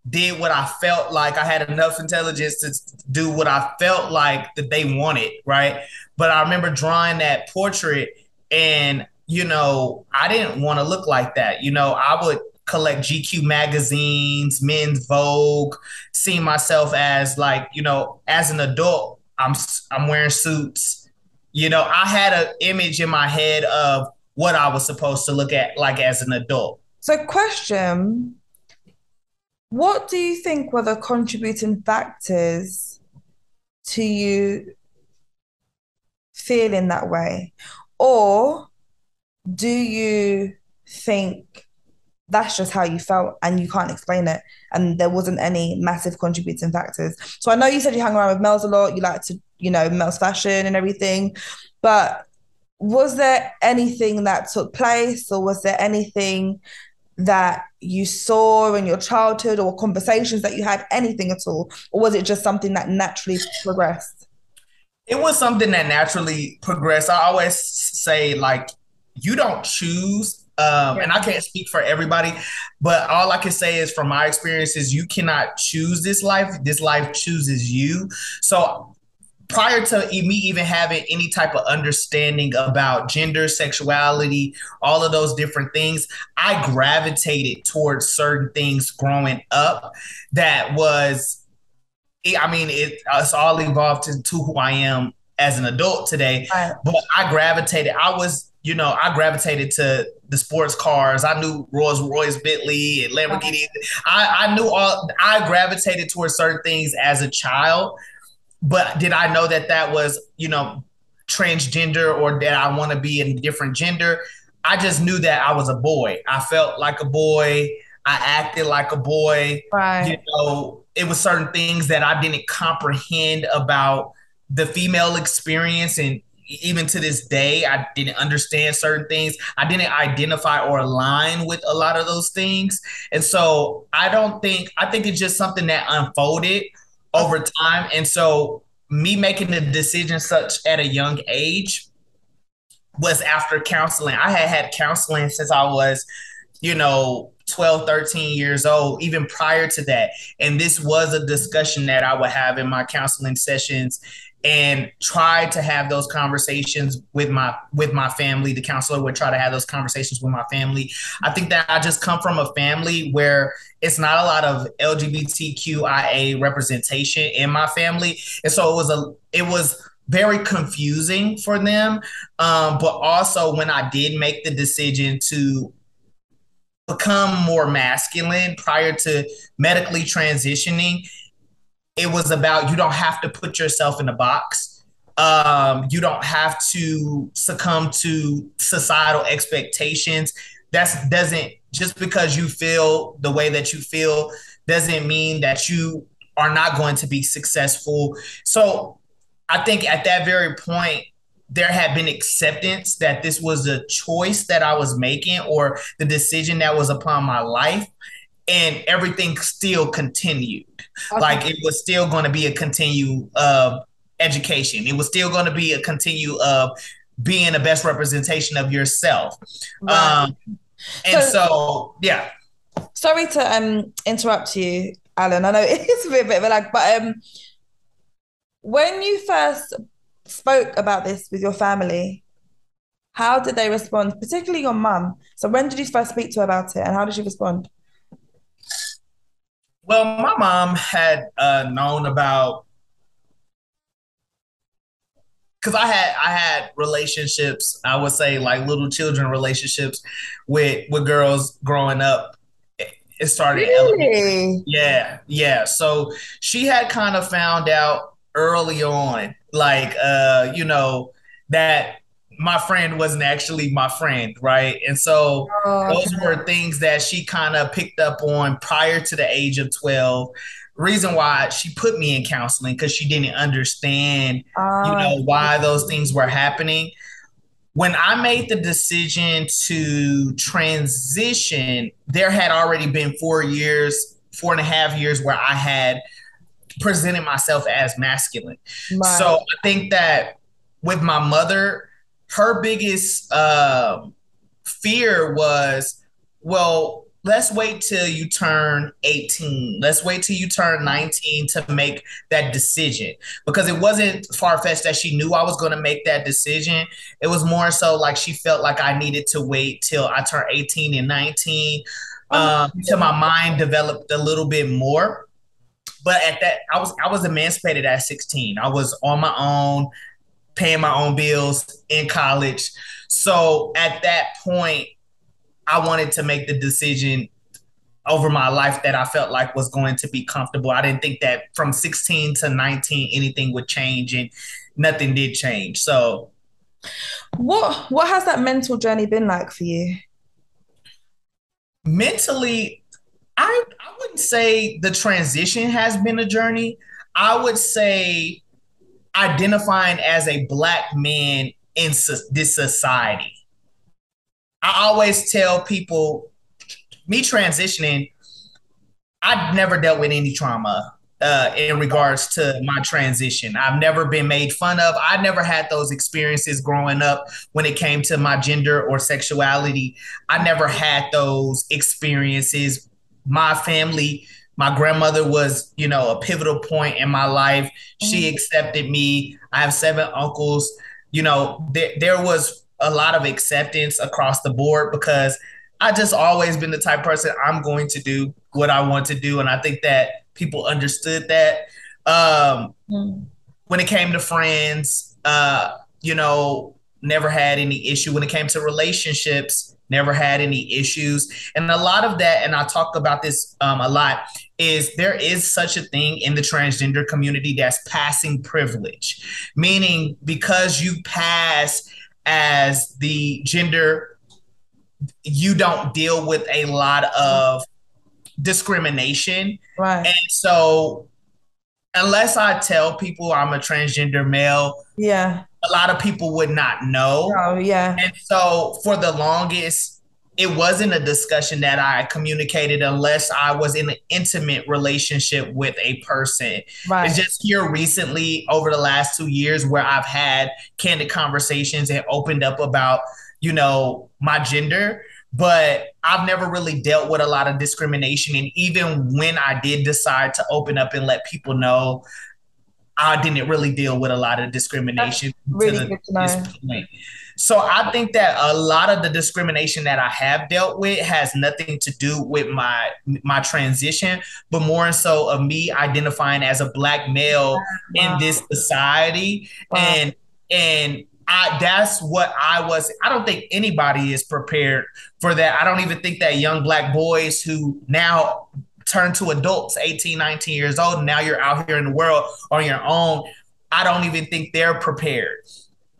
did what I felt like I had enough intelligence to do what I felt like that they wanted, right? But I remember drawing that portrait and you know, I didn't want to look like that. You know, I would collect GQ magazines, Men's Vogue, see myself as like, you know, as an adult, I'm I'm wearing suits. You know, I had an image in my head of what I was supposed to look at like as an adult. So question what do you think were the contributing factors to you feeling that way? Or do you think that's just how you felt and you can't explain it and there wasn't any massive contributing factors so i know you said you hang around with mel's a lot you like to you know mel's fashion and everything but was there anything that took place or was there anything that you saw in your childhood or conversations that you had, anything at all? Or was it just something that naturally progressed? It was something that naturally progressed. I always say, like, you don't choose um, and I can't speak for everybody, but all I can say is from my experiences, you cannot choose this life. This life chooses you. So prior to me even having any type of understanding about gender, sexuality, all of those different things, I gravitated towards certain things growing up that was, I mean, it, it's all evolved to, to who I am as an adult today. Right. But I gravitated, I was, you know, I gravitated to the sports cars. I knew Rolls Royce, Bentley, and Lamborghini. I, I knew all, I gravitated towards certain things as a child but did I know that that was, you know, transgender or that I want to be a different gender? I just knew that I was a boy. I felt like a boy. I acted like a boy. Right. You know, it was certain things that I didn't comprehend about the female experience and even to this day i didn't understand certain things i didn't identify or align with a lot of those things and so i don't think i think it's just something that unfolded over time. And so me making the decision such at a young age was after counseling. I had had counseling since I was, you know, 12, 13 years old, even prior to that. And this was a discussion that I would have in my counseling sessions and try to have those conversations with my with my family. The counselor would try to have those conversations with my family. I think that i just come from a family where it's not a lot of lgbtqia representation in my family. And so it was a it was very confusing for them. Um, but also when i did make the decision to become more masculine prior to medically transitioning it was about you don't have to put yourself in a box. Um, you don't have to succumb to societal expectations. That doesn't just because you feel the way that you feel doesn't mean that you are not going to be successful. So I think at that very point, there had been acceptance that this was a choice that I was making or the decision that was upon my life and everything still continued. Okay. Like it was still going to be a continue of education. It was still going to be a continue of being the best representation of yourself. Right. Um, and so, so, yeah. Sorry to um interrupt you, Alan. I know *laughs* it's a bit, bit of a lag, but um when you first spoke about this with your family, how did they respond, particularly your mum? So when did you first speak to her about it and how did she respond? Well, my mom had uh, known about because I had I had relationships. I would say like little children relationships with with girls growing up. It started. Really? Yeah, yeah. So she had kind of found out early on, like uh, you know, that my friend wasn't actually my friend, right? And so oh, those okay. were things that she kind of picked up on prior to the age of 12. Reason why she put me in counseling because she didn't understand, you know, ah. why those things were happening. When I made the decision to transition, there had already been four years, four and a half years where I had presented myself as masculine. Right. So I think that with my mother, her biggest uh, fear was, well, let's wait till you turn 18. Let's wait till you turn 19 to make that decision. Because it wasn't far fetched that she knew I was going to make that decision. It was more so like she felt like I needed to wait till I turned 18 and 19 um, till my mind developed a little bit more. But at that, I was I was emancipated at 16. I was on my own paying my own bills in college. So at that point, I wanted to make the decision over my life that I felt like was going to be comfortable. I didn't think that from 16 to 19 anything would change and nothing did change. So what what has that mental journey been like for you? Mentally, I I wouldn't say the transition has been a journey. I would say identifying as a black man in so- this society. I always tell people, me transitioning, I've never dealt with any trauma uh, in regards to my transition. I've never been made fun of. I never had those experiences growing up when it came to my gender or sexuality. I never had those experiences. My family my grandmother was, you know, a pivotal point in my life. She mm-hmm. accepted me. I have seven uncles. You know, th- there was a lot of acceptance across the board because I just always been the type person I'm going to do what I want to do, and I think that people understood that. Um, mm. When it came to friends, uh, you know, never had any issue. When it came to relationships, never had any issues. And a lot of that, and I talk about this um, a lot, is there is such a thing in the transgender community that's passing privilege, meaning because you pass as the gender, you don't deal with a lot of discrimination. Right. And so, unless I tell people I'm a transgender male, yeah, a lot of people would not know. Oh, yeah. And so, for the longest, it wasn't a discussion that I communicated unless I was in an intimate relationship with a person. Right. It's just here recently over the last two years where I've had candid conversations and opened up about, you know, my gender. But I've never really dealt with a lot of discrimination. And even when I did decide to open up and let people know, I didn't really deal with a lot of discrimination. That's really to the, to know. So I think that a lot of the discrimination that I have dealt with has nothing to do with my my transition, but more so of me identifying as a black male wow. in this society wow. and and I, that's what I was. I don't think anybody is prepared for that. I don't even think that young black boys who now turn to adults, 18, 19 years old, and now you're out here in the world on your own. I don't even think they're prepared.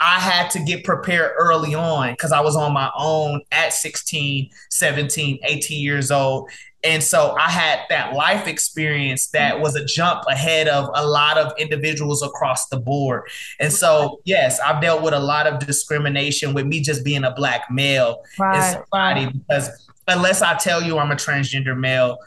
I had to get prepared early on because I was on my own at 16, 17, 18 years old. And so I had that life experience that mm. was a jump ahead of a lot of individuals across the board. And so, yes, I've dealt with a lot of discrimination with me just being a black male right, in society right. because unless I tell you I'm a transgender male,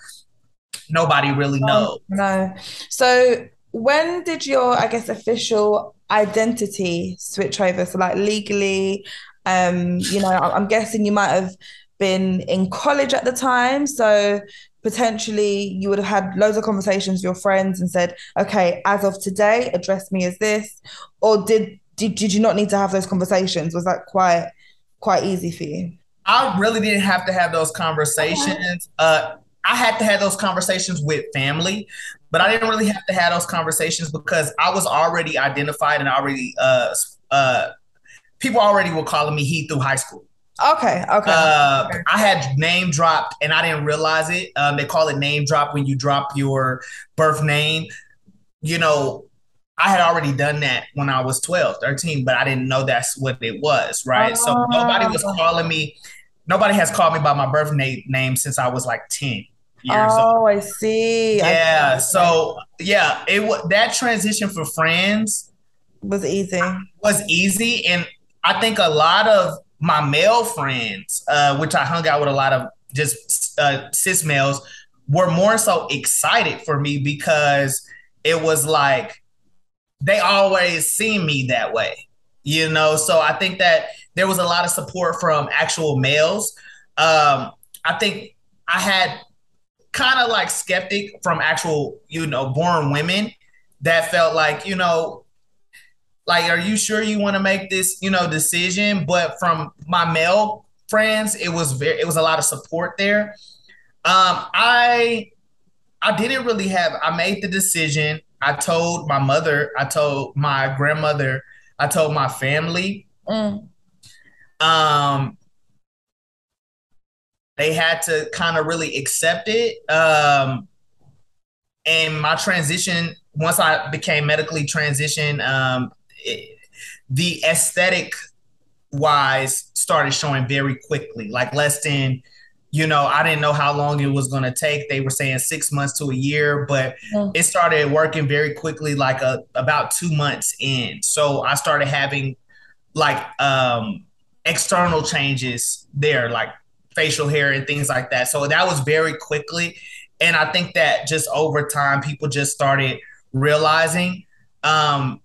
nobody really knows. No. So when did your, I guess, official identity switch over? So like legally, um, you know, I'm guessing you might have been in college at the time. So potentially you would have had loads of conversations with your friends and said, okay, as of today, address me as this. Or did did, did you not need to have those conversations? Was that quite quite easy for you? I really didn't have to have those conversations. Okay. Uh, I had to have those conversations with family, but I didn't really have to have those conversations because I was already identified and already uh, uh, people already were calling me he through high school. Okay, okay. Uh, I had name dropped and I didn't realize it. Um, they call it name drop when you drop your birth name. You know, I had already done that when I was 12, 13, but I didn't know that's what it was, right? So nobody was oh. calling me, nobody has called me by my birth name, name since I was like 10 years oh, old. I see. Yeah. I see. So yeah, it was that transition for friends was easy. Was easy. And I think a lot of my male friends, uh, which I hung out with a lot of just uh, cis males, were more so excited for me because it was like they always seen me that way, you know. So I think that there was a lot of support from actual males. Um, I think I had kind of like skeptic from actual, you know, born women that felt like, you know, like, are you sure you want to make this, you know, decision? But from my male friends, it was very, it was a lot of support there. Um, I, I didn't really have. I made the decision. I told my mother. I told my grandmother. I told my family. Mm. Um, they had to kind of really accept it. Um, and my transition, once I became medically transitioned, um, the aesthetic wise started showing very quickly, like less than, you know, I didn't know how long it was going to take. They were saying six months to a year, but mm. it started working very quickly, like a, about two months in. So I started having like um, external changes there, like facial hair and things like that. So that was very quickly. And I think that just over time, people just started realizing um,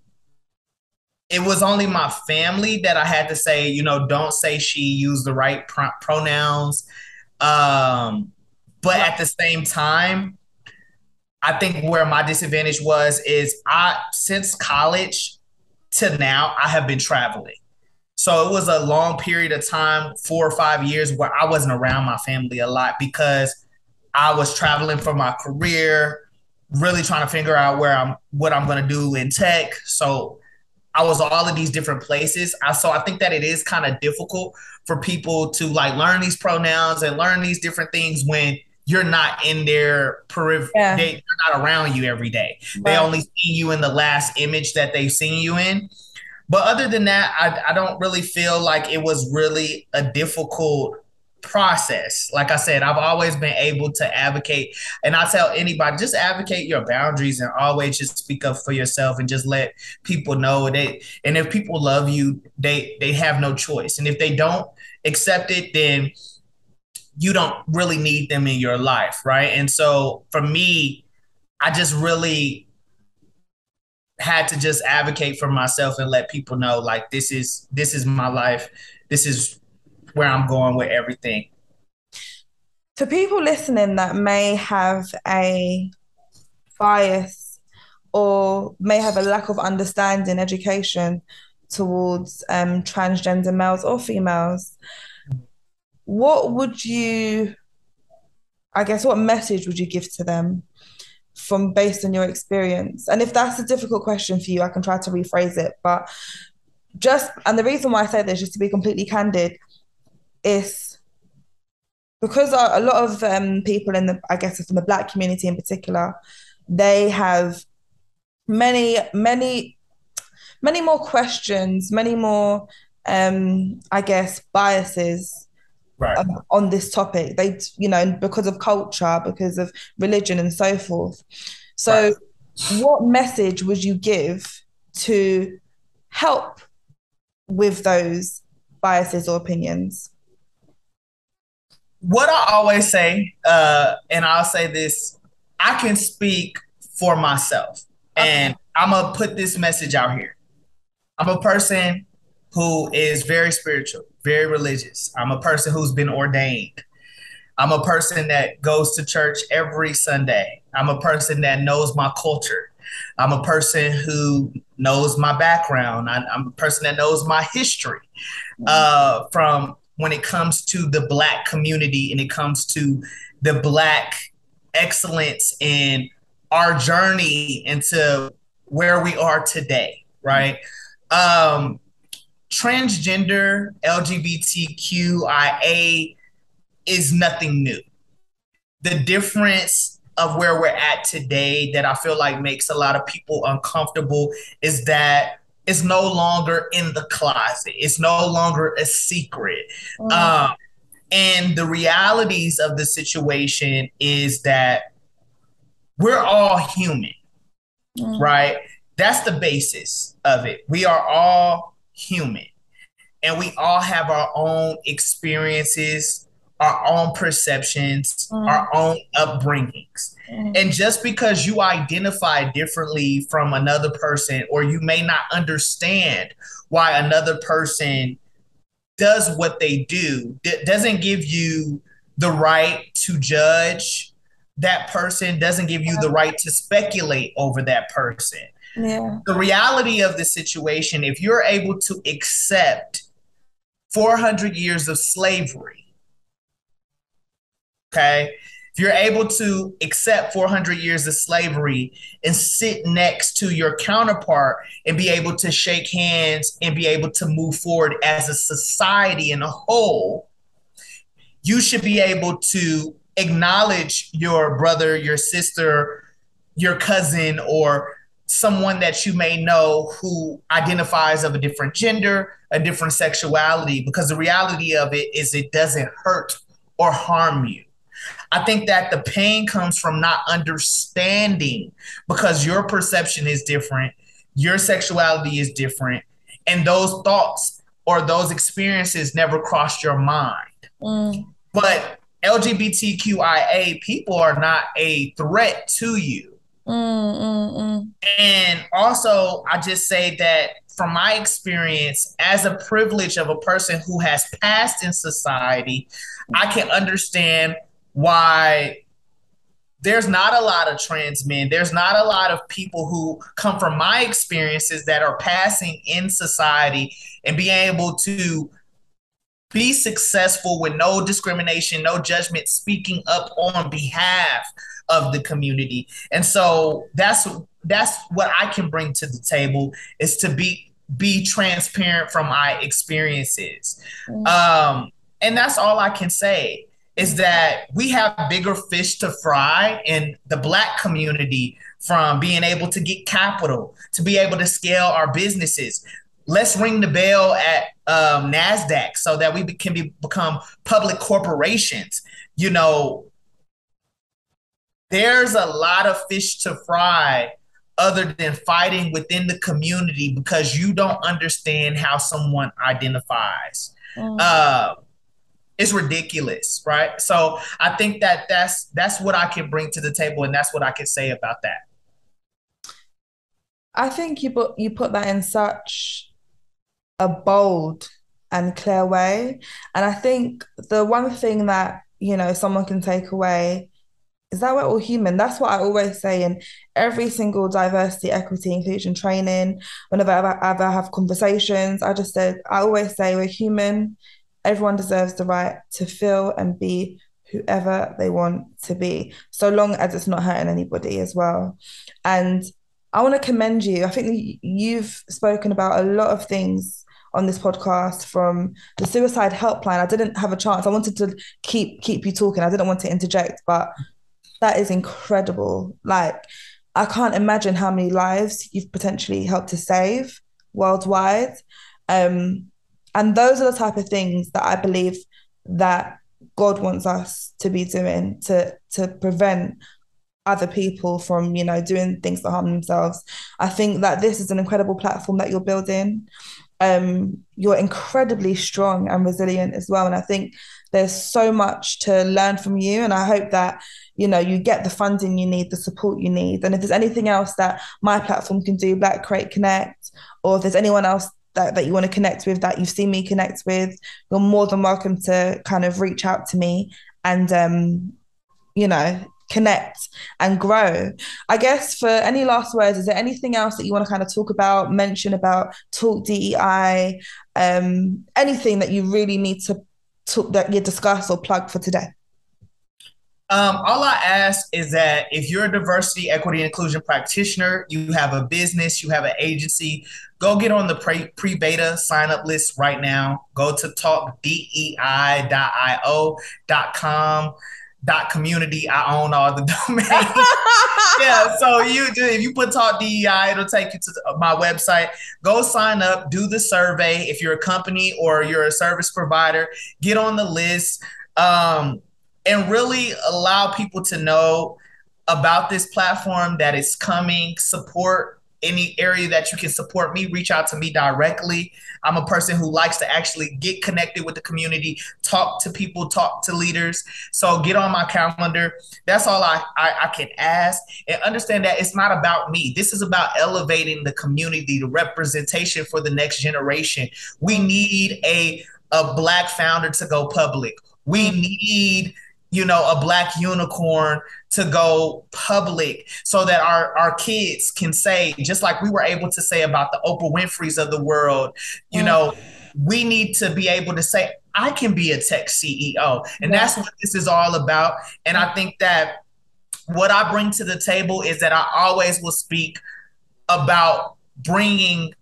it was only my family that I had to say, you know, don't say she, use the right pr- pronouns. Um, but at the same time, I think where my disadvantage was is I since college to now I have been traveling. So it was a long period of time, four or five years, where I wasn't around my family a lot because I was traveling for my career, really trying to figure out where I'm what I'm gonna do in tech. So I was all of these different places. I so I think that it is kind of difficult for people to like learn these pronouns and learn these different things when you're not in their periphery. Yeah. They, are not around you every day. Right. They only see you in the last image that they've seen you in. But other than that, I, I don't really feel like it was really a difficult process. Like I said, I've always been able to advocate, and I tell anybody just advocate your boundaries and always just speak up for yourself and just let people know they. And if people love you, they they have no choice. And if they don't accept it, then you don't really need them in your life, right? And so for me, I just really had to just advocate for myself and let people know like this is this is my life. This is where I'm going with everything. For people listening that may have a bias or may have a lack of understanding education towards um, transgender males or females, what would you, I guess, what message would you give to them from based on your experience? And if that's a difficult question for you, I can try to rephrase it. But just, and the reason why I say this, just to be completely candid, is because a lot of um, people in the, I guess, from the Black community in particular, they have many, many, many more questions, many more, um, I guess, biases right. um, on this topic. They, you know, because of culture, because of religion, and so forth. So, right. what message would you give to help with those biases or opinions? What I always say, uh, and I'll say this I can speak for myself. Okay. And I'm going to put this message out here. I'm a person who is very spiritual, very religious. I'm a person who's been ordained. I'm a person that goes to church every Sunday. I'm a person that knows my culture. I'm a person who knows my background. I, am a person that knows my history uh, from when it comes to the Black community and it comes to the Black excellence in our journey into where we are today, right? Um, transgender LGBTQIA is nothing new. The difference of where we're at today that I feel like makes a lot of people uncomfortable is that it's no longer in the closet. It's no longer a secret. Mm. Um, and the realities of the situation is that we're all human, mm. right? That's the basis of it. We are all human and we all have our own experiences, our own perceptions, mm. our own upbringings. Mm. And just because you identify differently from another person, or you may not understand why another person does what they do, d- doesn't give you the right to judge that person, doesn't give you the right to speculate over that person. The reality of the situation, if you're able to accept 400 years of slavery, Okay. If you're able to accept 400 years of slavery and sit next to your counterpart and be able to shake hands and be able to move forward as a society in a whole, you should be able to acknowledge your brother, your sister, your cousin, or someone that you may know who identifies of a different gender, a different sexuality, because the reality of it is it doesn't hurt or harm you. I think that the pain comes from not understanding because your perception is different, your sexuality is different, and those thoughts or those experiences never crossed your mind. Mm. But LGBTQIA people are not a threat to you. Mm, mm, mm, and also, I just say that from my experience as a privilege of a person who has passed in society, I can understand why there's not a lot of trans men. There's not a lot of people who come from my experiences that are passing in society and being able to be successful with no discrimination, no judgment, speaking up on behalf of the community. And so that's that's what I can bring to the table is to be be transparent from my experiences. Mm-hmm. Um, and that's all I can say is that we have bigger fish to fry in the black community from being able to get capital to be able to scale our businesses let's ring the bell at um, nasdaq so that we can be, become public corporations you know there's a lot of fish to fry other than fighting within the community because you don't understand how someone identifies mm. uh, it's ridiculous, right? So I think that that's that's what I can bring to the table, and that's what I can say about that. I think you put you put that in such a bold and clear way, and I think the one thing that you know someone can take away is that we're all human. That's what I always say in every single diversity, equity, inclusion training. Whenever I ever have conversations, I just said I always say we're human everyone deserves the right to feel and be whoever they want to be, so long as it's not hurting anybody as well. And I want to commend you. I think you've spoken about a lot of things on this podcast from the suicide helpline. I didn't have a chance. I wanted to keep keep you talking. I didn't want to interject, but that is incredible. Like I can't imagine how many lives you've potentially helped to save worldwide. Um, and those are the type of things that I believe that God wants us to be doing to to prevent other people from you know doing things that harm themselves i think that this is an incredible platform that you're building um, you're incredibly strong and resilient as well and i think there's so much to learn from you and i hope that you know you get the funding you need the support you need. And if there's anything else that my platform can do black create connect or if there's anyone else that, that you want to connect with that you've seen me connect with you're more than welcome to kind of reach out to me and um you know connect and grow. I guess for any last words is there anything else that you want to kind of talk about mention about talk dei um anything that you really need to talk that you discuss or plug for today um, all I ask is that if you're a diversity, equity, inclusion practitioner, you have a business, you have an agency, go get on the pre beta sign up list right now. Go to talkdei.io.com dot community. I own all the *laughs* domains. *laughs* yeah, so you do if you put talk DEI, it'll take you to my website. Go sign up, do the survey. If you're a company or you're a service provider, get on the list. Um, and really allow people to know about this platform that is coming, support any area that you can support me, reach out to me directly. I'm a person who likes to actually get connected with the community, talk to people, talk to leaders. So get on my calendar. That's all I, I, I can ask. And understand that it's not about me. This is about elevating the community, the representation for the next generation. We need a, a black founder to go public. We need you know, a black unicorn to go public so that our, our kids can say, just like we were able to say about the Oprah Winfrey's of the world, you mm. know, we need to be able to say, I can be a tech CEO. And yeah. that's what this is all about. And I think that what I bring to the table is that I always will speak about bringing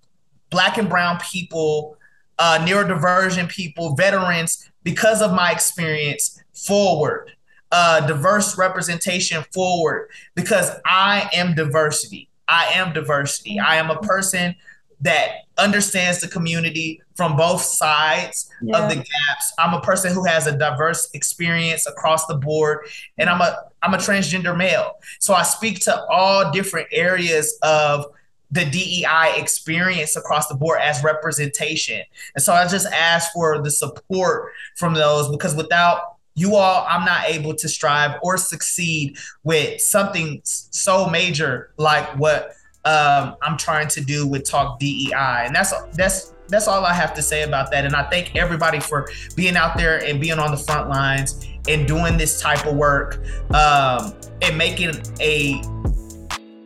black and brown people, uh, neurodivergent people, veterans, because of my experience forward, uh, diverse representation forward, because I am diversity. I am diversity. I am a person that understands the community from both sides yeah. of the gaps. I'm a person who has a diverse experience across the board and I'm a I'm a transgender male. So I speak to all different areas of the DEI experience across the board as representation. And so I just ask for the support from those because without you all, I'm not able to strive or succeed with something so major like what um, I'm trying to do with Talk DEI. And that's that's that's all I have to say about that. And I thank everybody for being out there and being on the front lines and doing this type of work um, and making a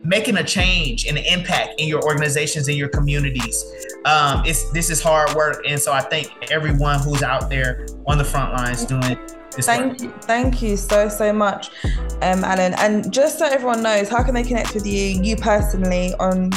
making a change and an impact in your organizations and your communities. Um, it's this is hard work, and so I thank everyone who's out there on the front lines doing this. thank you, thank you so so much, um, Alan. And just so everyone knows, how can they connect with you, you personally, on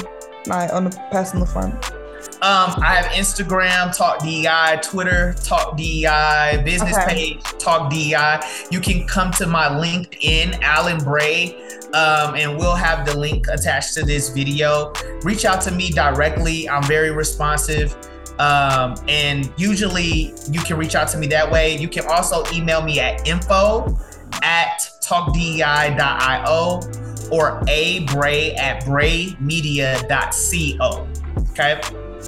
like on a personal front? Um, I have Instagram, Talk DEI, Twitter, Talk DEI, business okay. page, Talk DEI. You can come to my LinkedIn, Alan Bray, um, and we'll have the link attached to this video. Reach out to me directly. I'm very responsive. Um, and usually you can reach out to me that way. You can also email me at info at talkdei.io or a bray at braymedia.co. Okay.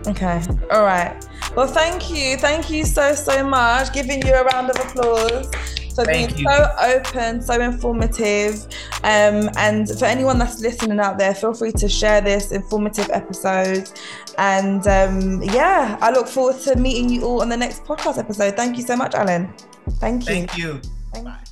Okay. All right. Well, thank you. Thank you so, so much. Giving you a round of applause for Thank being you. so open, so informative. Um, and for anyone that's listening out there, feel free to share this informative episode. And um, yeah, I look forward to meeting you all on the next podcast episode. Thank you so much, Alan. Thank you. Thank you. Thank Bye.